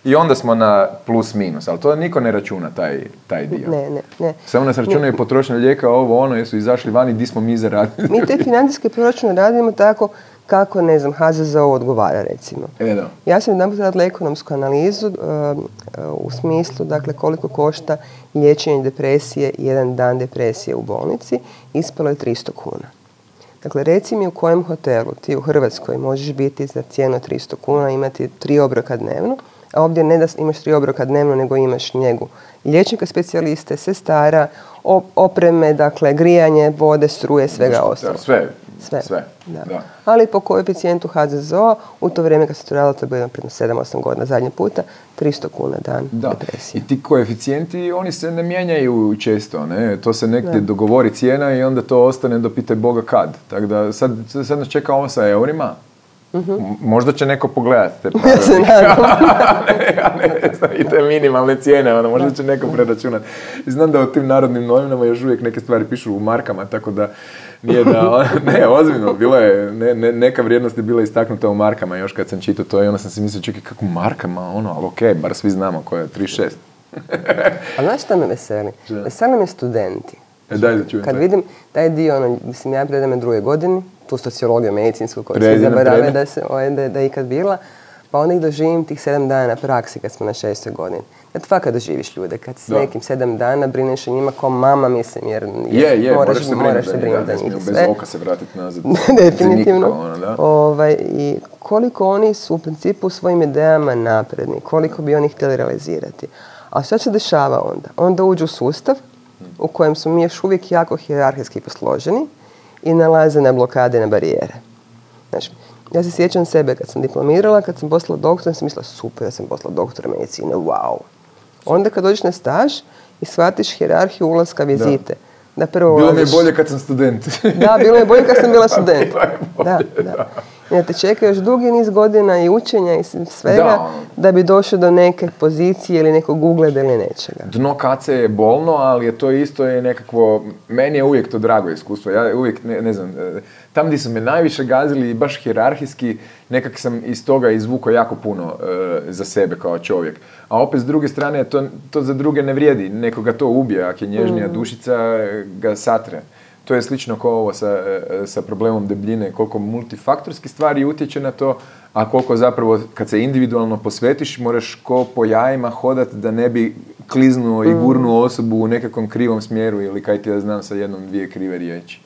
i onda smo na plus minus, ali to niko ne računa taj, taj dio. Ne, ne, ne. Samo nas računaju potrošnje lijeka, ovo, ono, jesu izašli vani, di smo mi zaradili. mi te financijske proračune radimo tako kako, ne znam, HZZO odgovara, recimo. E, da. Ja sam jedan radila ekonomsku analizu uh, u smislu, dakle, koliko košta liječenje depresije i jedan dan depresije u bolnici. Ispalo je 300 kuna. Dakle, reci mi u kojem hotelu ti u Hrvatskoj možeš biti za cijenu 300 kuna, imati tri obroka dnevno, a ovdje ne da imaš tri obroka dnevno, nego imaš njegu liječnika specijaliste, sestara, opreme, dakle, grijanje, vode, struje, svega ostalo. Sve, sve. sve. Da. Ali po koeficijentu HZZO, u to vrijeme kad se to radilo, to je bilo prije 7-8 godina zadnji puta, 300 kuna dan da. depresije. I ti koeficijenti, oni se ne mijenjaju često, ne? To se negdje dogovori cijena i onda to ostane do pite Boga kad. Tako da sad, sad nas čeka ovo sa eurima, Možda će neko pogledati te Ja se ne, I te minimalne cijene, ono, možda će neko preračunati. Znam da u tim narodnim novinama još uvijek neke stvari pišu u markama, tako da nije da, ne, ozbiljno, bilo je, ne, ne, neka vrijednost je bila istaknuta u markama još kad sam čitao to i onda sam si mislio, čekaj, kako markama, ono, ali okej, bar svi znamo koja je 3.6. A znaš šta me veseli? Veseli me studenti. E, daj da čujem. Kad vidim taj dio, ono, mislim, ja predam druge godini, tu sociologiju medicinsku koju se zabarave da, se, ovaj, da, da je ikad bila, pa onda ih doživim tih sedam dana na praksi kad smo na šestoj godini. Kad fakat doživiš ljude, kad s nekim sedam dana brineš o njima kao mama, mislim, jer je, je, moraš, moraš se brinuti za njih. Bez oka se vratiti nazad. Definitivno. Ono, ovaj, I koliko oni su u principu u svojim idejama napredni, koliko bi oni htjeli realizirati. A šta se dešava onda? Onda uđu u sustav u kojem smo mi još uvijek jako hierarhijski posloženi i nalaze na blokade, na barijere. Znači, ja se sjećam sebe kad sam diplomirala, kad sam poslala doktora, sam mislila super da sam poslala doktora medicine, wow. Onda kad dođeš na staž i shvatiš hjerarhiju ulaska vizite. Da. Prvo bilo mi je bolje kad sam student. da, bilo je bolje kad sam bila student. da, da. I te čeka još dugi niz godina i učenja i svega da, bi došao do neke pozicije ili nekog ugleda ili nečega. Dno kace je bolno, ali je to isto je nekakvo, meni je uvijek to drago iskustvo. Ja uvijek, ne, ne znam, e, tam gdje su me najviše gazili i baš hjerarhijski, nekak sam iz toga izvukao jako puno e, za sebe kao čovjek. A opet s druge strane, to, to za druge ne vrijedi. Nekoga to ubije, ako je nježnija mm. dušica, ga satre to je slično kao ovo sa, e, sa problemom debljine, koliko multifaktorski stvari utječe na to, a koliko zapravo kad se individualno posvetiš moraš ko po jajima hodat da ne bi kliznuo i gurnuo osobu u nekakvom krivom smjeru ili kaj ti ja znam sa jednom, dvije krive riječi.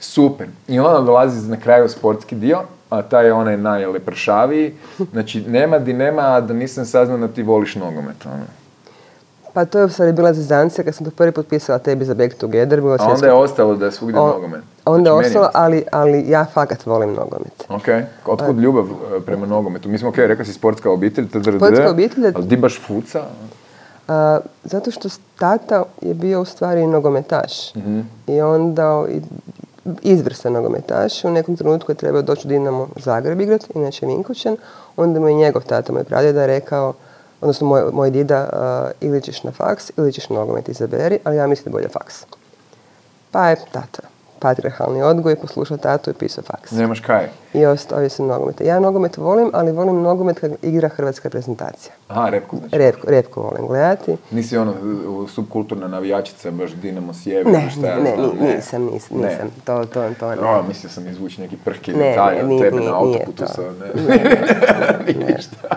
Super. I onda dolazi na kraju sportski dio, a taj je onaj najlepršaviji. Znači, nema di nema, a da nisam saznao da ti voliš nogomet. Ono. Pa to je u stvari bila zezancija kad sam to prvi potpisala tebi za Back Together. Bilo A onda je ostalo da je svugdje O- nogomet. Onda je Znači, meni ostalo, ali, ali ja fakat volim nogomet. Ok, otkud ljubav e, prema nogometu? Mi smo, ok, rekao si sportska obitelj, Sportska obitelj je- ali di baš fuca? A, zato što tata je bio u stvari nogometaš. Mhm. I onda i- izvrstan nogometaš. U nekom trenutku je trebao doći u Dinamo Zagreb igrat, inače Vinkovčan. Onda mu je njegov tata, moj pradjeda, rekao, odnosno moj, moj dida, a, ili ćeš na faks ili ćeš nogomet izaberi, ali ja mislim da je bolje faks. Pa je tata, patriarhalni odgoj, poslušao tatu i pisao faks. Nemaš kaj. I ostavio sam nogomet. Ja nogomet volim, ali volim nogomet kad igra hrvatska reprezentacija. Aha, repku znači. Repko, repko volim gledati. Nisi ono subkulturna navijačica, baš Dinamo Sjever, Ne, šta ne, ja ne, znam, ni- nisam, nisam, Ne. nisam. To, to, to ne. O, mislio sam izvući neki prki Ne, detalj ne, od tebe na autoputu to. sa... Ne, ništa.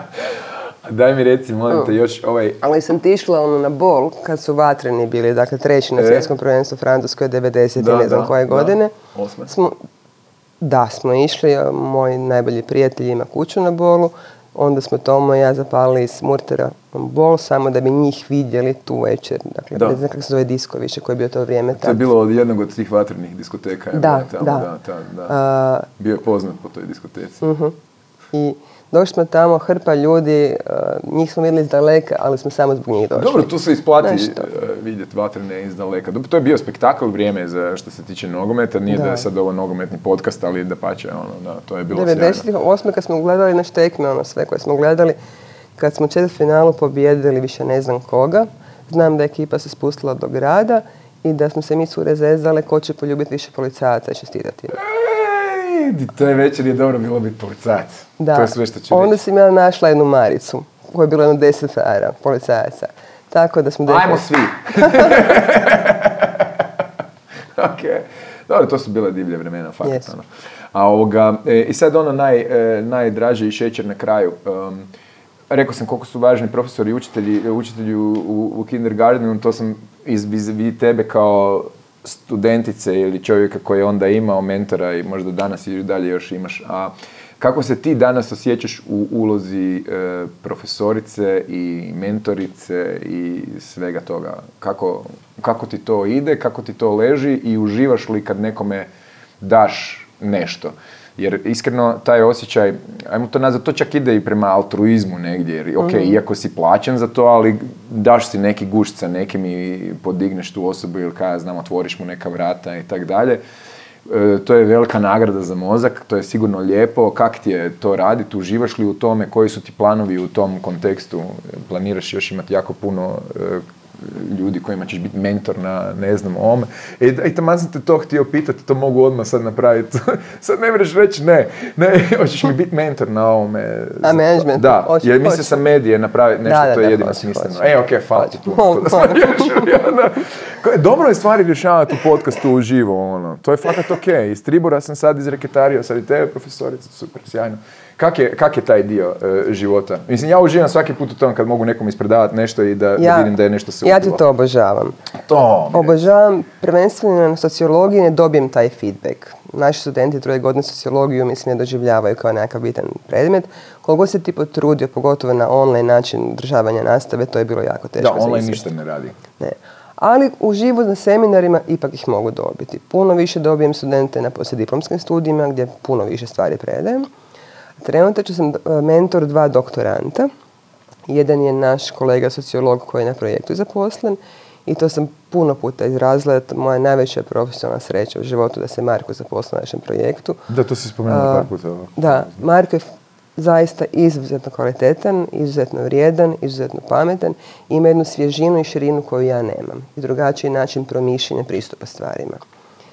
Daj mi reci, molim te, još ovaj... Ali sam ti išla ono na bol kad su vatreni bili, dakle treći na E. svjetskom prvenstvu Francuskoj 90. Da, ne znam da, koje da. godine. Osme. Smo, da, smo išli, moj najbolji prijatelj ima kuću na bolu, onda smo Tomo i ja zapalili iz Murtera bol samo da bi njih vidjeli tu večer. Dakle, Da. ne znam kako se zove disko više, koji je bio to vrijeme. To je tad. bilo od jednog od tih vatrenih diskoteka. je Da, bilo tamo, da. da, ta- da. A, Bio je poznat po toj diskoteci. Mhm. I došli smo tamo, hrpa ljudi, uh, njih smo vidjeli iz daleka, ali smo samo zbog njih došli. Dobro, tu se isplati Nešto. vidjeti vatrene iz daleka. Dobro, To je bio spektakl vrijeme za što se tiče nogometa. Nije da, Da. je sad ovo nogometni podcast, ali da pače, ono, da, to je bilo sjajno. 98. kad smo gledali naš tekme, ono sve koje smo gledali, kad smo u četvrtfinalu pobijedili više ne znam koga, znam da je ekipa se spustila do grada i da smo se mi cure zezale ko će poljubiti više policajaca i čestitati. Ej, to je večer je dobro bilo biti policajac. Da. To je sve što ću Onda sam ja našla jednu maricu, koja je bilo jedno deset frajera, policajaca. Tako da smo... Ajmo svi. ok. Dobro, to su bile divlje vremena. Jesu. Ono. A ovoga, e, i sad ono naj, e, najdraže i šećer na kraju. Um, rekao sam koliko su važni profesori i učitelji, učitelji u, u, u kindergartenu, to sam iz tebe kao studentice ili čovjeka koji je onda imao mentora i možda danas i dalje još imaš. A kako se ti danas osjećaš u ulozi e, profesorice i mentorice i svega toga? Kako, kako ti to ide, kako ti to leži i uživaš li kad nekome daš nešto? Jer iskreno taj osjećaj, ajmo to nazvati, to čak ide i prema altruizmu negdje, jer ok, iako si plaćen za to, ali daš si neki gušt sa nekim i podigneš tu osobu ili kaj ja znam, otvoriš mu neka vrata i tak dalje. E, to je velika nagrada za mozak, to je sigurno lijepo. Kak ti je to raditi, uživaš li u tome, koji su ti planovi u tom kontekstu? Planiraš još imati jako puno e, ljudi kojima ćeš biti mentor na ne znam ovome. I, i taman sam te to htio pitati, to mogu odmah sad napraviti. sad ne možeš reći ne, ne, hoćeš mi biti mentor na ovome. A management? Da, Hoću, jer mislim sa medije napraviti nešto, Da, da, to je jedino smisleno. E, ok, hvala ti puno. Dobro je stvari rješavati u podcastu uživo, ono. To je fakat ok. Iz Tribora sam sad izreketario, sad i tebe profesorica, super, sjajno. Kak je, kak je taj dio e, života? Mislim, ja uživam svaki put u tom kad mogu nekom ispredavati nešto i da, da vidim da je nešto se Ja ti to obožavam. To mi Obožavam, prvenstveno na sociologiji ne dobijem taj feedback. Naši studenti troje godine sociologiju mislim ne doživljavaju kao nekakav bitan predmet. Koliko se ti potrudio, pogotovo na online način održavanja nastave, to je bilo jako teško. Da, online ništa ne radi. Ne. Ali uživo na seminarima ipak ih mogu dobiti. Puno više dobijem studente na poslijediplomskim studijima gdje puno više stvari predajem. Trenutačno sam e, mentor dva doktoranta. Jedan je naš kolega sociolog koji je na projektu zaposlen i to sam puno puta izrazila. je Moja najveća profesionalna sreća u životu da se Marko zaposlio na našem projektu. Da, to si spomenula par puta. Da, Marko je zaista izuzetno kvalitetan, izuzetno vrijedan, izuzetno pametan, ima jednu svježinu i širinu koju ja nemam i drugačiji način promišljanja pristupa stvarima.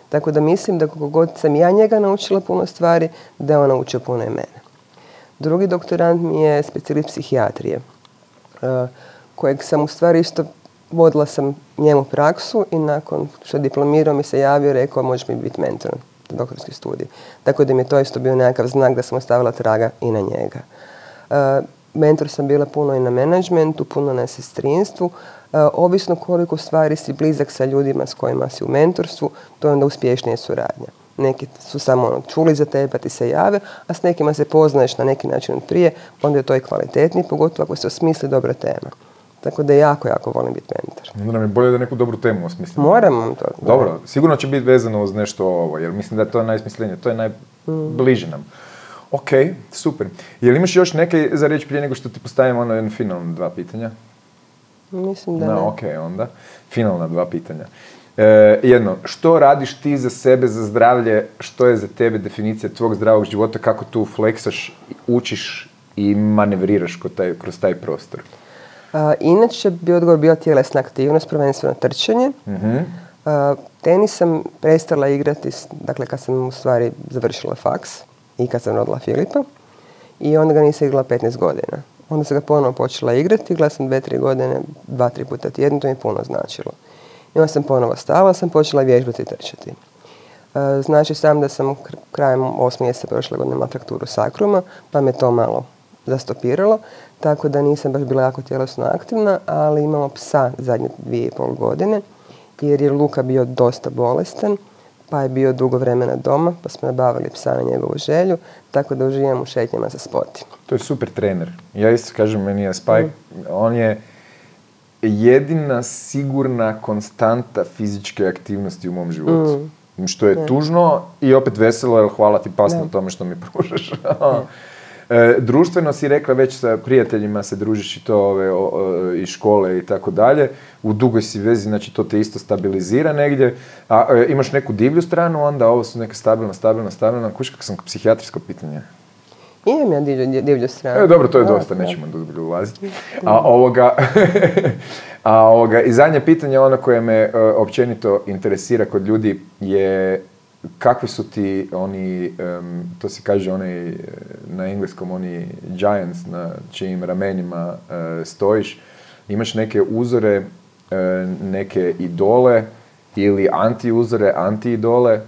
Tako da mislim da koliko god sam ja njega naučila puno stvari, da je on naučio puno i mene. Drugi doktorant mi je specijalist psihijatrije, eh, kojeg sam u stvari isto vodila sam njemu praksu i nakon što je diplomirao mi se javio i rekao možeš mi biti mentor za doktorski studij. Tako da mi je to isto bio nekakav znak da sam ostavila traga i na njega. Eh, mentor sam bila puno i na menadžmentu, puno na sestrinstvu. E, ovisno koliko stvari si blizak sa ljudima s kojima si u mentorstvu, to je onda uspješnija suradnja. Neki su samo ono, čuli za tebe pa ti se jave, a s nekima se poznaješ na neki način od prije, onda je to i kvalitetniji, pogotovo ako se osmisli dobra tema. Tako da jako, jako volim biti mentor. Onda nam je bolje da neku dobru temu osmislimo. Moram to. Dobro, sigurno će biti vezano uz nešto ovo, jer mislim da je to najsmislenije, to je najbliže nam. Ok, super. Jel imaš još neke za reći prije nego što ti postavim ono jedno finalno dva pitanja? Mislim da no, ne. ok, onda. Finalna dva pitanja. E, jedno, što radiš ti za sebe, za zdravlje, što je za tebe definicija tvog zdravog života, kako tu fleksaš, učiš i manevriraš kroz taj, kroz taj prostor? A, inače bi odgovor bio tjelesna aktivnost, prvenstveno trčanje. Mhm. A, tenis sam prestala igrati, dakle kad sam u stvari završila faks i kad sam rodila Filipa. I onda ga nisam igrala 15 godina. Onda sam ga ponovo počela igrati, igrala sam dve, tri godine, dva, tri puta tjedno, to mi je puno značilo. I onda sam ponovo stala, sam počela vježbati i trčati. E, Znači sam da sam kr- krajem osmi mjeseca prošle godine imala frakturu sakruma, pa me to malo zastopiralo, tako da nisam baš bila jako tjelesno aktivna, ali imamo psa zadnje dvije i pol godine, jer je Luka bio dosta bolestan, pa je bio dugo vremena doma, pa smo nabavili psa na njegovu želju, tako da uživam u šetnjama za spoti. To je super trener. Ja isto kažem, meni je Spike, on je jedina sigurna konstanta fizičke aktivnosti u mom životu. Što je tužno i opet veselo, jer hvala ti pas na tome što mi pružaš. E, društveno si rekla već sa prijateljima se družiš i to ove, o- o- iz škole i tako dalje. U dugoj si vezi, znači to te isto stabilizira negdje. A e, imaš neku divlju stranu, onda ovo su neke stabilna, stabilna, stabilna. Kuš kako sam psihijatrijsko pitanje. Imam ja divlju, divlju stranu. E, dobro, to je Da, dosta, da. nećemo dublje ulaziti. A ovoga, a ovoga, i zadnje pitanje, ono koje me e, općenito interesira kod ljudi je kakvi su ti oni, to se kaže onaj, e, na engleskom, oni giants na čijim ramenima e, stojiš, imaš neke uzore, neke idole ili anti-uzore, anti-idole,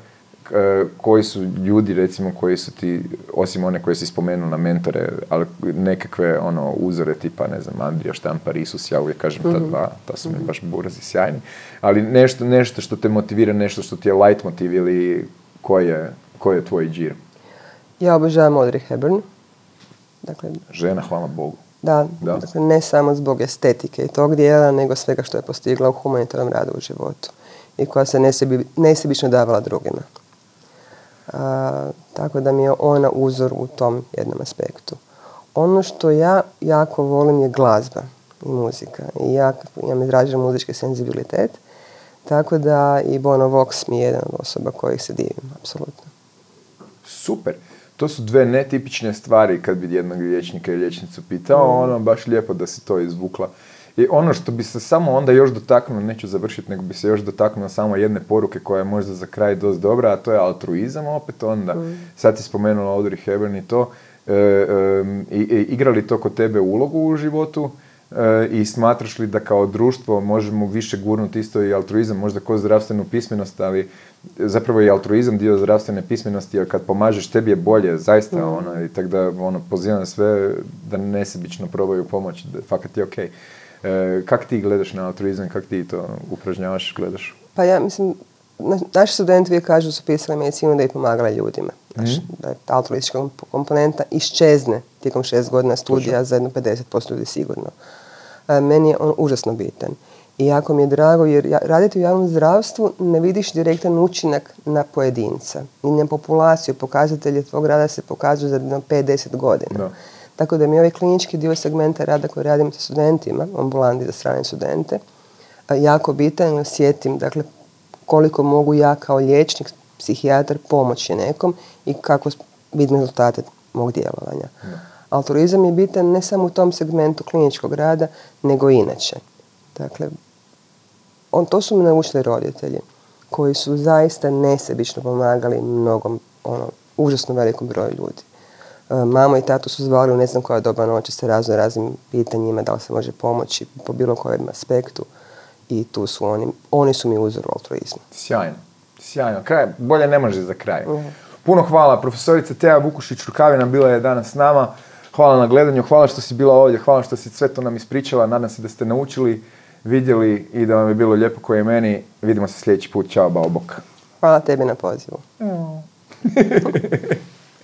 koji su ljudi recimo koji su ti, osim one koje si spomenuo na mentore, ali nekakve ono uzore tipa, ne znam, Andrija Štampar, Isus, ja uvijek kažem ta dva, ta su mi baš burazi sjajni, ali nešto, nešto što te motivira, nešto što ti je light motiv ili koji je, koji je tvoj džir? Ja obožavam Audrey Hepburn. Dakle, Žena, hvala Bogu. Da, Da. dakle ne samo zbog estetike i tog dijela, nego svega što je postigla u humanitarnom radu u životu i koja se nesebi, nesebično davala drugima. A, tako da mi je ona uzor u tom jednom aspektu. Ono što ja jako volim je glazba i muzika. I ja imam izražen muzički senzibilitet, tako da i Bono Vox mi je jedna od osoba kojih se divim, apsolutno. Super. To su dve netipične stvari kad bi jednog liječnika i liječnicu pitao, ono baš lijepo da si to izvukla. I ono što bi se samo onda još dotaknuo, neću završiti, nego bi se još dotaknuo samo jedne poruke koja je možda za kraj dosta dobra, a to je altruizam opet onda. Sad si spomenula Audrey Hepburn i to. E, em, i, i- igra li to kod tebe ulogu u životu? E, I smatraš li da kao društvo možemo više gurnuti isto i altruizam, možda kroz zdravstvenu pismenost, ali zapravo je altruizam dio zdravstvene pismenosti, jer kad pomažeš tebi je bolje, zaista ono, i tako da ono, pozivam sve da nesebično probaju pomoći, da fakat je okej. E, kak ti gledaš na altruizam, kak ti to upražnjavaš, gledaš? Pa ja mislim, na- naši studenti uvijek kažu da su pisali medicinu da bi pomagala ljudima. Znači, da je ta altruistička komp- komponenta iščezne tijekom šest godina studija za jedno 50% ljudi sigurno. E, meni je on užasno bitan. I jako mi je drago jer ja, raditi u javnom zdravstvu ne vidiš direktan učinak na pojedinca. I na populaciju, pokazatelje tvog rada se pokazuju za jedno 5-10 godina. Da. Tako da mi ovaj klinički dio segmenta rada koji radim sa studentima, ambulanti za strane studente, jako bitan i osjetim dakle, koliko mogu ja kao liječnik, psihijatar pomoći nekom i kako vidim rezultate mog djelovanja. Altruizam je bitan ne samo u tom segmentu kliničkog rada, nego i inače. Dakle, on, to su mi naučili roditelji koji su zaista nesebično pomagali mnogom, ono, užasno velikom broju ljudi. Mamo i tatu su zvali u ne znam koja doba noći sa razno raznim pitanjima da li se može pomoći po bilo kojem aspektu i tu su oni, oni su mi uzor u altruizmu. Sjajno, sjajno. Kraj, bolje ne može za kraj. Puno hvala, profesorica Teja Vukušić Rukavina bila je danas s nama. Hvala na gledanju, hvala što si bila ovdje, hvala što si sve to nam ispričala. Nadam se da ste naučili, vidjeli i da vam je bilo lijepo koje meni. Vidimo se sljedeći put. Ćao, bao bok. Hvala tebi na pozivu.